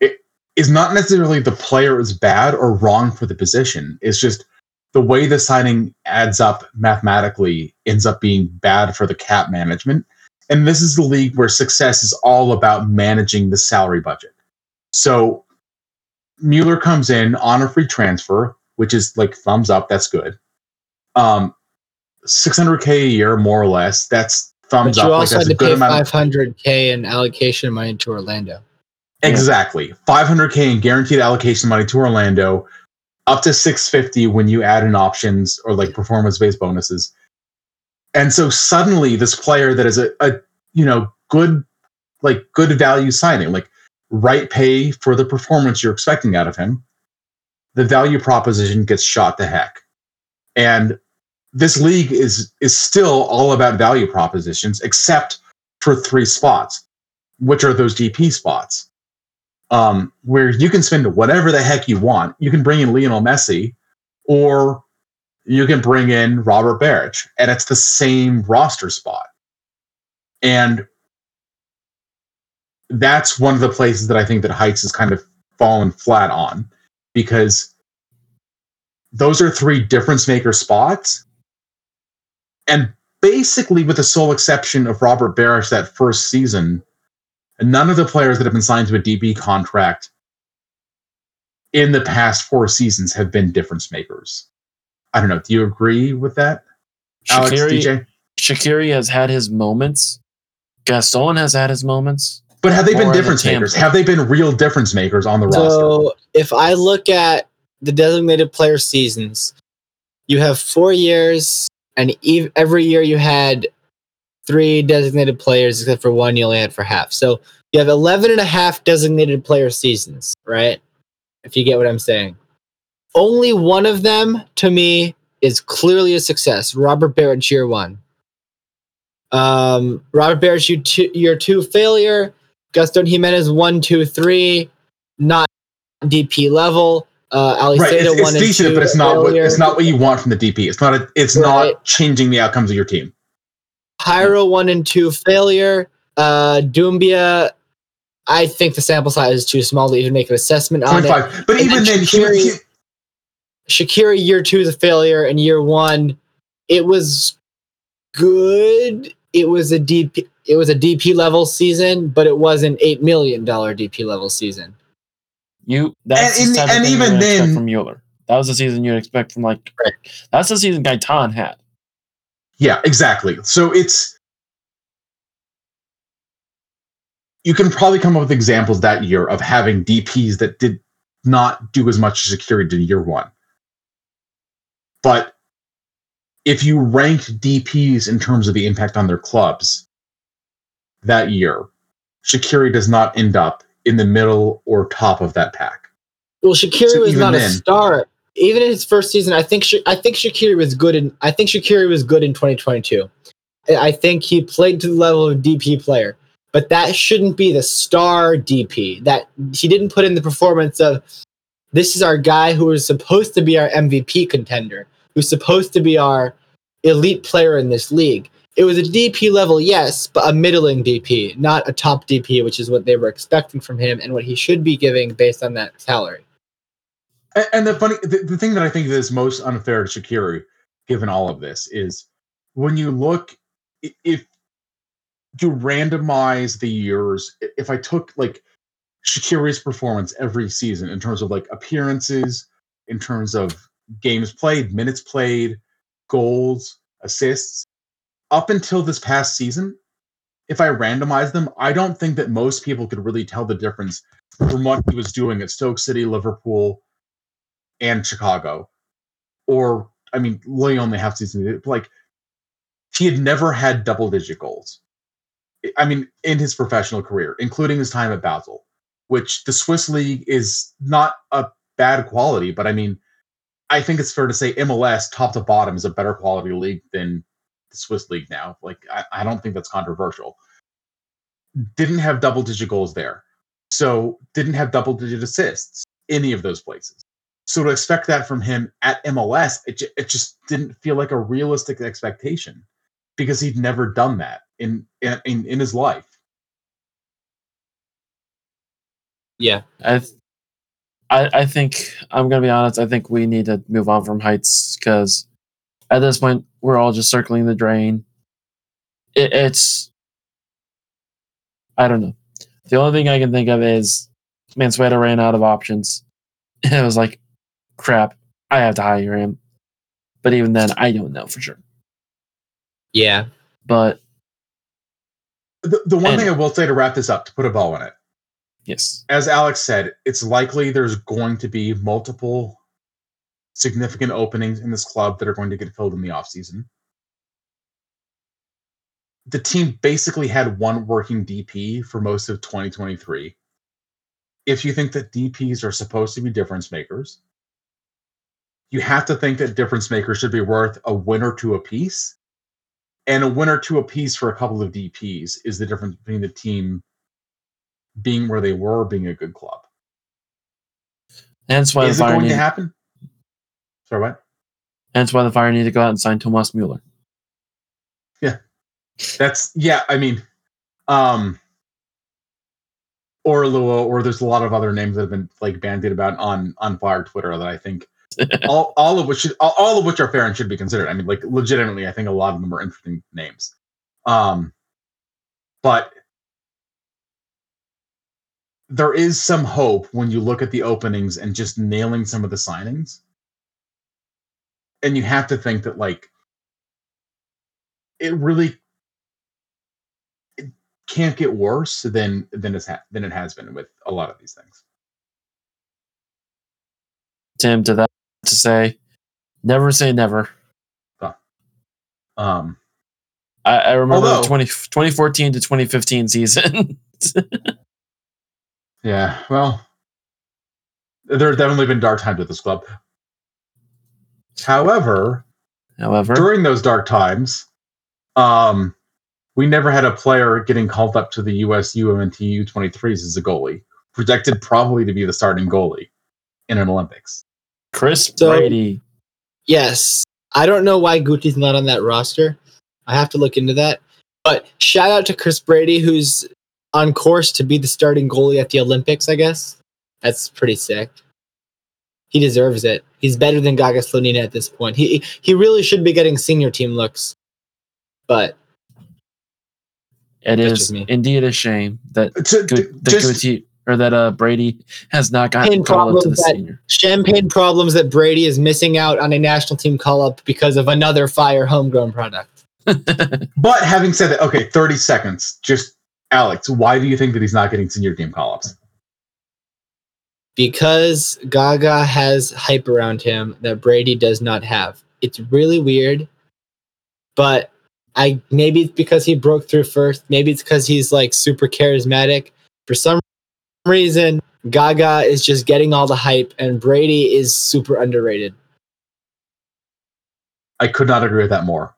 S2: it is not necessarily the player is bad or wrong for the position. It's just the way the signing adds up mathematically ends up being bad for the cap management. And this is the league where success is all about managing the salary budget. So Mueller comes in on a free transfer, which is like thumbs up. That's good. Um, 600k a year, more or less. That's thumbs
S3: But you
S2: up. Like
S3: also
S2: that's
S3: had to
S2: good
S3: pay 500k in allocation money to Orlando.
S2: exactly, 500k in guaranteed allocation money to Orlando, up to 650 when you add in options or like performance-based bonuses. And so suddenly, this player that is a, a you know good like good value signing, like right pay for the performance you're expecting out of him, the value proposition gets shot to heck. And this league is is still all about value propositions, except for three spots, which are those DP spots. Um, where you can spend whatever the heck you want. You can bring in Lionel Messi, or you can bring in Robert Berić, and it's the same roster spot. And that's one of the places that I think that Heitz has kind of fallen flat on because those are three difference maker spots. And basically, with the sole exception of Robert Berić that first season, none of the players that have been signed to a DP contract in the past four seasons have been difference makers. I don't know. Do you agree with that, Alex
S1: Shaqiri,
S2: DJ?
S1: Shaqiri has had his moments. Gaston has had his moments.
S2: But have they been difference
S1: Tampa.
S2: makers? Have they been real difference makers on the roster?
S3: So if I look at the designated player seasons, you have four years, and ev- every year you had three designated players, except for one you only had for half. So you have 11 and a half designated player seasons, right? If you get what I'm saying. Only one of them, to me, is clearly a success. Robert Berić, year one. Um, Robert Berić, year two, year two failure. Gaston Jimenez, one, two, three. Not DP level. Uh, Ali
S2: right,
S3: Seda,
S2: it's, it's decent, but it's not what it's not what you want from the DP. It's not a, it's
S3: Right.
S2: not changing the outcomes of your team.
S3: Pyro one and two failure. Uh, I think the sample size is too small to even make an assessment on it.
S2: but
S3: And
S2: even
S3: then
S2: then, he,
S3: Shaqiri-
S2: he,
S3: Shaqiri year two is a failure, and year one, it was good. It was a DP. It was a DP level season, but it was an eight million dollar DP level season.
S1: You that's
S2: And-
S1: the
S2: and-
S1: of
S2: and
S1: thing
S2: even then-
S1: from Mueller. That was the season you'd expect from like that's the season Gaitan had.
S2: yeah, exactly. So it's you can probably come up with examples that year of having DPs that did not do as much as Shaqiri did year one. But if you ranked DPs in terms of the impact on their clubs that year, Shaqiri does not end up in the middle or top of that pack.
S3: Well, Shaqiri
S2: So
S3: was not a star. Even in his first season, I think Sha- I think Shaqiri was good in I think Shaqiri was good in 2022. I I think he played to the level of DP player, but that shouldn't be the star DP. That he didn't put in the performance of this is our guy who is supposed to be our MVP contender, who's supposed to be our elite player in this league. It was a DP level, yes, but a middling DP, not a top DP, which is what they were expecting from him and what he should be giving based on that salary.
S2: And, and the funny, the, the thing that I think is most unfair to Shaqiri, given all of this, is when you look, if you randomize the years, if I took like Shaqiri's performance every season in terms of like appearances, in terms of games played, minutes played, goals, assists, up until this past season, if I randomize them, I don't think that most people could really tell the difference from what he was doing at Stoke City, Liverpool, and Chicago. Or, I mean, Lily only half season. Like, he had never had double digit goals. I mean, in his professional career, including his time at Basel, which the Swiss league is not a bad quality, but I mean, I think it's fair to say MLS top to bottom is a better quality league than the Swiss league now. Like, I, I don't think that's controversial. Didn't have double digit goals there. So, didn't have double digit assists any of those places. So, to expect that from him at MLS, it, ju- it just didn't feel like a realistic expectation because he'd never done that in in, in, in his life.
S3: Yeah.
S1: I, th- I, I think I'm gonna be honest. I think we need to move on from Heitz because at this point we're all just circling the drain. It, it's I don't know. The only thing I can think of is Mansueto ran out of options. And it was like, crap, I have to hire him. But even then, I don't know for sure.
S3: Yeah.
S1: But
S2: The, the one
S1: And-
S2: thing I will say to wrap this up, to put a bow on it,
S1: yes,
S2: as Alex said, it's likely there's going to be multiple significant openings in this club that are going to get filled in the offseason. The team basically had one working DP for most of 2023. If you think that DPs are supposed to be difference makers, you have to think that difference makers should be worth a win or two apiece. And a win or two apiece for a couple of DPs is the difference between the team being where they were, being a good club.
S1: That's why
S2: Is it going to happen? Sorry, what?
S1: hence why the fire need to go out and sign Tomas Mueller. Yeah.
S2: That's yeah. I mean, um, or Lua, or there's a lot of other names that have been like bandied about on on Fire Twitter that I think all all of which should, all, all of which are fair and should be considered. I mean, like legitimately, I think a lot of them are interesting names. Um, but there is some hope when you look at the openings and just nailing some of the signings. And you have to think that like it really it can't get worse than than it's ha- than it has been with a lot of these things.
S1: Tim, to that to say, never say never.
S2: Um,
S1: I, I remember
S2: Although-
S1: the 20, 2014 to 2015 season.
S2: yeah, well, there have definitely been dark times with this club. However,
S1: However,
S2: during those dark times, um, we never had a player getting called up to the US UMNT U23s as a goalie, projected probably to be the starting goalie in an Olympics.
S1: Chris
S3: So-
S1: Brady.
S3: Yes. I don't know why Guti's not on that roster. I have to look into that. But shout out to Chris Brady, who's on course to be the starting goalie at the Olympics, I guess. That's pretty sick. He deserves it. He's better than Gaga Slonina at this point. He he really should be getting senior team looks. But
S1: It
S3: That's
S1: is
S3: just me.
S1: indeed a shame that
S2: To-
S1: Gu-
S2: to-
S1: that
S2: just-
S1: Guti or that uh, Brady has not gotten
S3: Pain
S1: called up to the
S3: problems that-
S1: senior.
S3: champagne problems that Brady is missing out on a national team call up because of another fire homegrown product.
S2: But having said that, okay, 30 seconds. Just Alex, why do you think that he's not getting senior team call ups?
S3: Because Gaga has hype around him that Brady does not have. It's really weird, but I maybe it's because he broke through first. Maybe it's because he's like super charismatic. For some reason, Gaga is just getting all the hype, and Brady is super underrated.
S2: I could not agree with that more.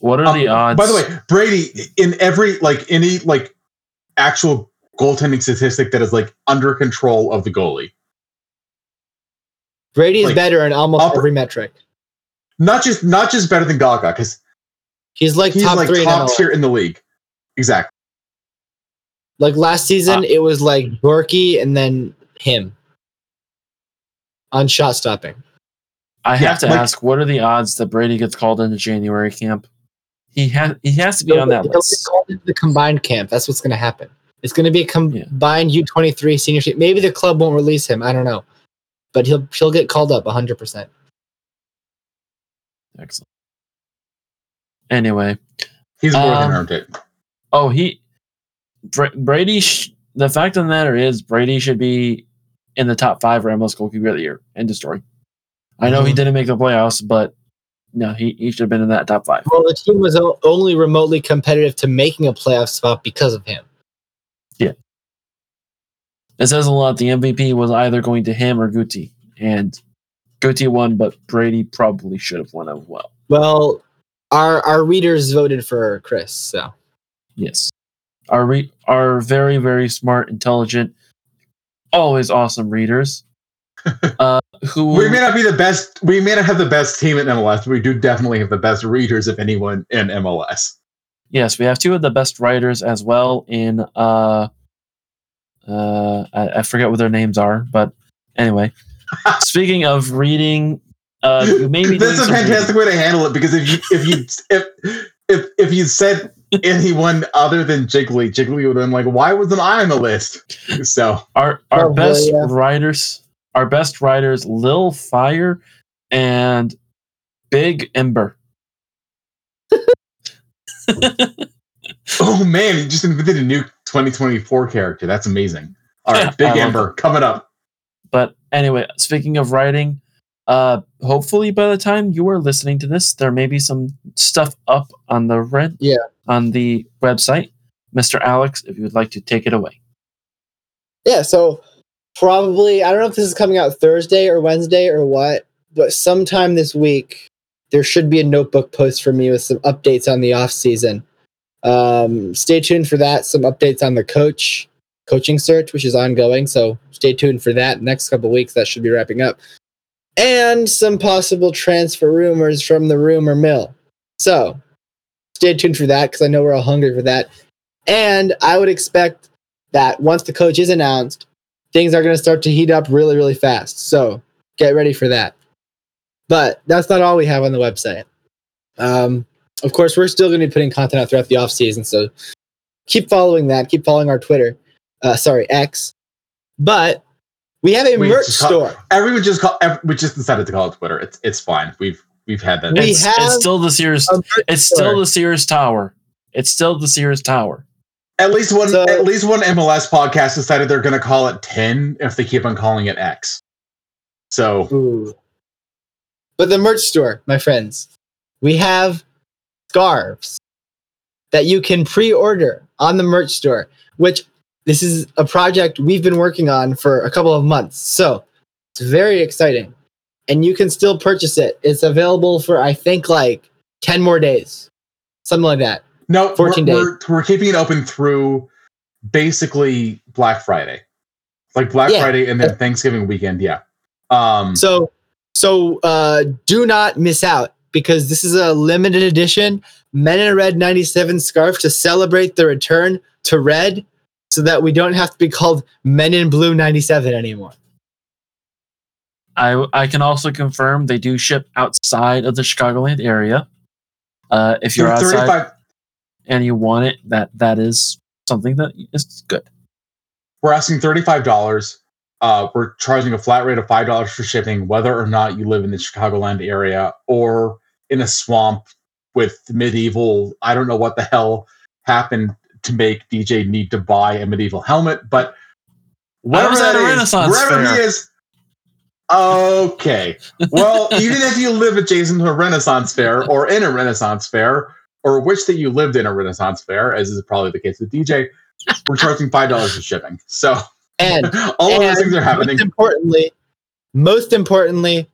S1: What are
S2: Um,
S1: the odds?
S2: By the way, Brady in every like any like actual goaltending statistic that is like under control of the goalie.
S3: Brady is
S2: Like,
S3: better in almost
S2: upper-
S3: every metric.
S2: Not just not just better than Gaga because
S3: He's like
S2: he's
S3: top
S2: like
S3: three.
S2: top
S3: MLS.
S2: tier in the league. Exactly.
S3: Like last season,
S1: Uh,
S3: it was like Bürki and then him on shot stopping.
S1: I
S2: yeah,
S1: have to
S2: like-
S1: ask, what are the odds that Brady gets called into January camp? He has he has to be on that
S3: He'll get
S1: list.
S3: called into the combined camp. That's what's going to happen. It's going to be a
S1: Yeah.
S3: combined U twenty three senior team. Maybe the club won't release him. I don't know, but he'll he'll get called up hundred percent.
S1: Excellent. Anyway,
S2: He's more than
S1: Um,
S2: earned it.
S1: oh he Bra- Brady. Sh- the fact of the matter is, Brady should be in the top five for MLS goalkeeper of the year. End of story. I know he
S3: Mhm.
S1: didn't make the playoffs, but no, he, he should have been in that top five.
S3: Well, the team was o- only remotely competitive to making a playoff spot because of him.
S1: It says a lot. The MVP was either going to him or Guti, and Guti won, but Brady probably should have won as well.
S3: Well, our our readers voted for Chris, so
S1: Yes, our re- our very very smart, intelligent, always awesome readers. uh, who
S2: We may not be the best. We may not have the best team in MLS. But we do definitely have the best readers of anyone in MLS.
S1: Yes, we have two of the best writers as well. In uh, uh, I, I forget what their names are, but anyway. speaking of reading, uh, you may be
S2: That's a
S1: some reading.
S2: fantastic way to handle it because if you if you if if if you said anyone other than Jiggly, Jiggly would have been like, "Why wasn't I on the list?" So
S1: our our
S3: Probably,
S1: best
S3: yeah.
S1: writers our best writers lil fire and big ember
S2: Oh man, he just invented a new 2024 character. That's amazing. All right, Big
S1: love
S2: Ember coming up.
S1: but anyway speaking of writing uh hopefully by the time you are listening to this there may be some stuff up on the red
S3: Yeah.
S1: on the website mr alex if you would like to take it away
S3: yeah. So probably I don't know if this is coming out Thursday or Wednesday or what, but sometime this week there should be a notebook post for me with some updates on the off season. Um, stay tuned for that. Some updates on the coach coaching search, which is ongoing. So stay tuned for that. Next couple weeks, that should be wrapping up, and some possible transfer rumors from the rumor mill. So stay tuned for that because I know we're all hungry for that. And I would expect that once the coach is announced, things are going to start to heat up really, really fast. So get ready for that. But that's not all we have on the website. Um, of course, we're still going to be putting content out throughout the off season, so keep following that. Keep following our Twitter. Uh, sorry, X. But we have a
S2: We
S3: merch
S2: just call-
S3: store.
S2: Everyone just call. ev- We just decided to call it Twitter. It's it's fine. We've we've had that.
S3: We
S1: it's,
S3: have
S1: it's still the sears it's
S3: store.
S1: still the sears tower it's still the sears tower
S2: At least one
S3: So-
S2: at least one MLS podcast decided they're going to call it 10 if they keep on calling it X. So
S3: Ooh. But the merch store, my friends, we have scarves that you can pre-order on the merch store, which this is a project we've been working on for a couple of months. So it's very exciting. And you can still purchase it. It's available for I think like 10 more days. Something like that.
S2: no,
S3: 14
S2: we're, we're we're keeping it open through basically Black Friday, like Black
S3: Yeah.
S2: Friday and then Thanksgiving weekend. Yeah. Um.
S3: So so uh do not miss out because this is a limited edition Men in Red 97 scarf to celebrate the return to red so that we don't have to be called Men in Blue 97 anymore.
S1: I I can also confirm they do ship outside of the Chicagoland area. Uh, if you're outside and you want it, that that is something that is good.
S2: we're asking $35 uh, we're charging a flat rate of $5 for shipping whether or not you live in the chicagoland area or in a swamp with medieval i don't know what the hell happened to make dj need to buy a medieval helmet but
S1: I was
S2: wherever
S1: at
S2: is,
S1: Renaissance
S2: wherever
S1: fair.
S2: he is okay well even if you live adjacent to a renaissance fair or in a renaissance fair or wish that you lived in a renaissance fair as is probably the case with dj we're charging $5 for shipping so
S3: And
S2: All of those things are happening.
S3: Most importantly, most importantly,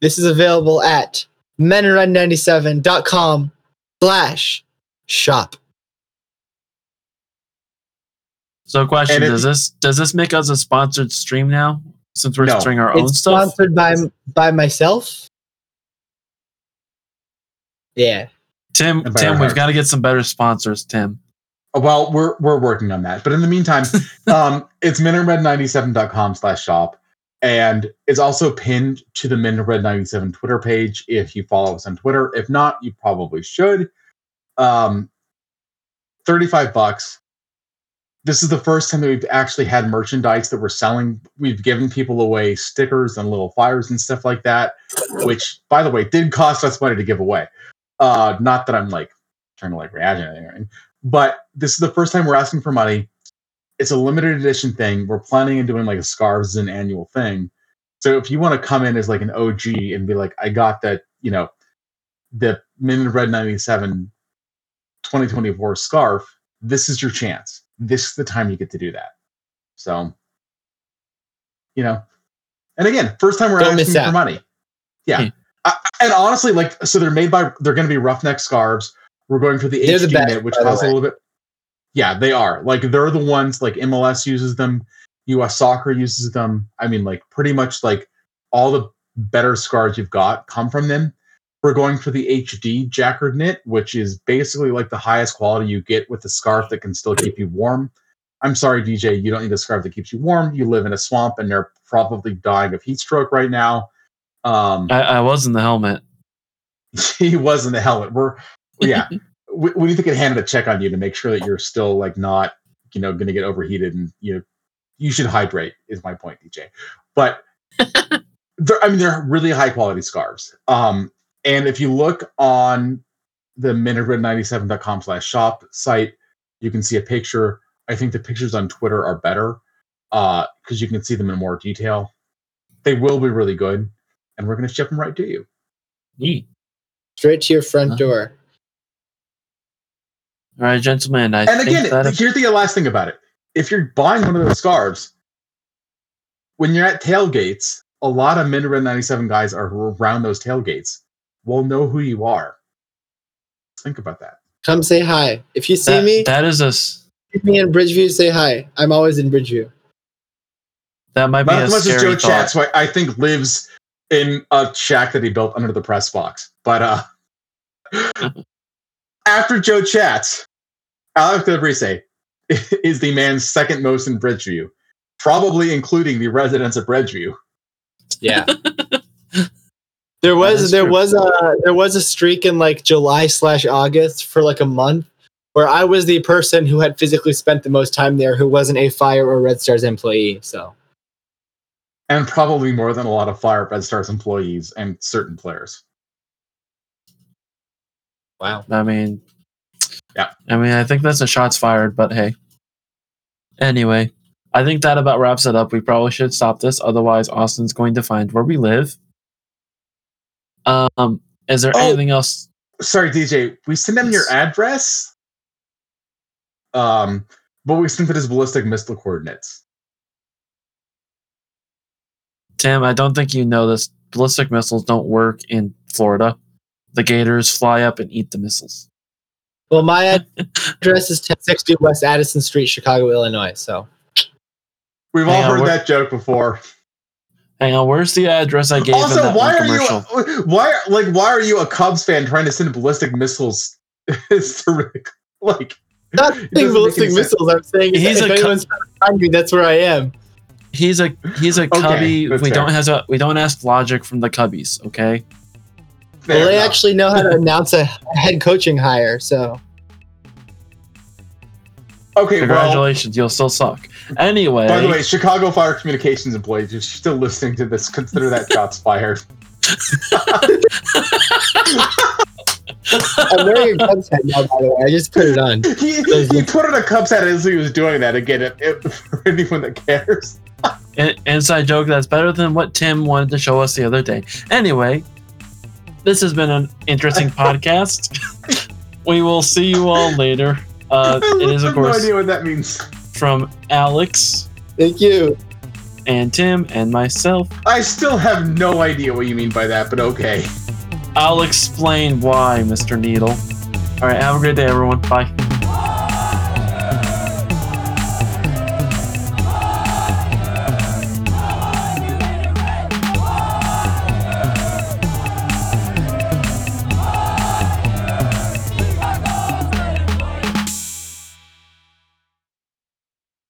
S3: this is available at meninred97.com slash shop.
S1: So, question:
S2: And if-
S1: Does this does this make us a sponsored stream now? Since we're
S2: No.
S1: doing our own
S3: It's
S1: stuff.
S3: sponsored by by myself. Yeah.
S1: Tim, Tim, we've got to get some better sponsors. Tim.
S2: Well, we're we're working on that. But in the meantime, um, it's meninred97.com slash shop. And it's also pinned to the Meninred97 Twitter page if you follow us on Twitter. If not, you probably should. Um, 35 bucks. This is the first time that we've actually had merchandise that we're selling. We've given people away stickers and little flyers and stuff like that, which, by the way, did cost us money to give away. Uh, not that I'm like trying to like react or anything, but this is the first time we're asking for money. It's a limited edition thing. We're planning on doing like a scarves as an annual thing. So if you want to come in as like an OG and be like, I got that, you know, the Men in Red 97 2024 scarf, this is your chance. This is the time you get to do that. So, you know, and again, first time we're
S3: Don't
S2: asking for money. Yeah.
S1: Hmm.
S2: I, and honestly, like, so they're made by, they're going to be roughneck scarves. We're going for the
S3: They're the
S2: HD
S3: best,
S2: knit, which
S3: by
S2: costs a little bit. Yeah, they are. Like, they're the ones, like, MLS uses them, US soccer uses them. I mean, like, pretty much like all the better scarves you've got come from them. We're going for the HD jacquard knit, which is basically like the highest quality you get with a scarf that can still keep you warm. I'm sorry, DJ, you don't need a scarf that keeps you warm. You live in a swamp and they're probably dying of heat stroke right now. Um,
S1: I, I was in the helmet.
S2: he was in the helmet. We're yeah. we, we need to get handed a check on you to make sure that you're still like not you know going to get overheated and you know you should hydrate is my point, DJ. But they're, I mean they're really high quality scarves. Um, and if you look on the meninred97.com slash shop site, you can see a picture. I think the pictures on Twitter are better uh because you can see them in more detail. They will be really good, and we're going to ship them right to you.
S1: Neat.
S3: Straight to your front
S1: Huh?
S3: door.
S1: All right, gentlemen. I
S2: and again,
S1: that
S2: here's the last thing about it. If you're buying one of those scarves, when you're at tailgates, a lot of Men in Red 97 guys are around those tailgates. Will know who you are. Think about that.
S3: Come say hi. If you see
S1: that-
S3: me,
S1: that is a s-
S3: see me in Bridgeview, say hi. I'm always in Bridgeview.
S1: that might be
S2: Not
S1: a
S2: as much as Joe
S1: thought.
S2: Chats, who I, I think lives in a shack that he built under the press box. But uh after Joe Chats, Alex Debrise is the man's second most in Bridgeview, probably including the residents of Bridgeview.
S3: Yeah. there was there
S1: true.
S3: was a there was a streak in like July slash August for like a month where I was the person who had physically spent the most time there who wasn't a Fire or Red Stars employee. So
S2: and probably more than a lot of Fire Red Stars employees and certain players.
S3: Wow.
S1: I mean,
S2: Yeah.
S1: I mean, I think that's a shots fired, but hey. Anyway, I think that about wraps it up. We probably should stop this, otherwise Austin's going to find where we live. Um, is there
S2: Oh.
S1: anything else?
S2: Sorry, DJ, we sent him your address. Um, but we sent it as ballistic missile coordinates.
S1: Tim, I don't think you know this. Ballistic missiles don't work in Florida. The gators fly up and eat the missiles.
S3: Well, my address is 1060 West Addison Street, Chicago, Illinois. So
S2: We've all
S1: on,
S2: heard that joke before.
S1: Hang on, uh, where's the address I gave in
S2: also,
S1: that
S2: why are you
S1: commercial?
S2: why like why are you a Cubs fan trying to send ballistic missiles? It's terrific. like
S3: not
S2: doesn't
S3: saying ballistic
S2: any sense.
S3: missiles. I'm saying
S1: He's
S3: if
S1: a co-
S3: anyone's trying to find me, that's where I am.
S1: He's a he's a
S2: Okay,
S1: cubby. we
S2: fair.
S1: don't have a, we don't ask logic from the cubbies. Okay.
S2: Fair
S3: well, they
S2: enough.
S3: actually know how to announce a head coaching hire. So
S2: okay. Well,
S1: Congratulations, you'll still suck. Anyway,
S2: by the way, Chicago Fire Communications employees, if you're still listening to this, consider that shots fired.
S3: I'm wearing a Cubs hat now. By the way, I just put it on.
S2: he, he put on a Cubs hat as he was doing that again. It, it, for anyone that cares.
S1: in- inside joke that's better than what Tim wanted to show us the other day. Anyway, this has been an interesting podcast. we will see you all later. Uh,
S2: I
S1: it is, of
S2: have no
S1: course,
S2: idea what that means.
S1: from Alex.
S3: Thank you.
S1: And Tim and myself.
S2: I still have no idea what you mean by that, but okay.
S1: I'll explain why, Mr. Needle. All right, have a great day, everyone. Bye.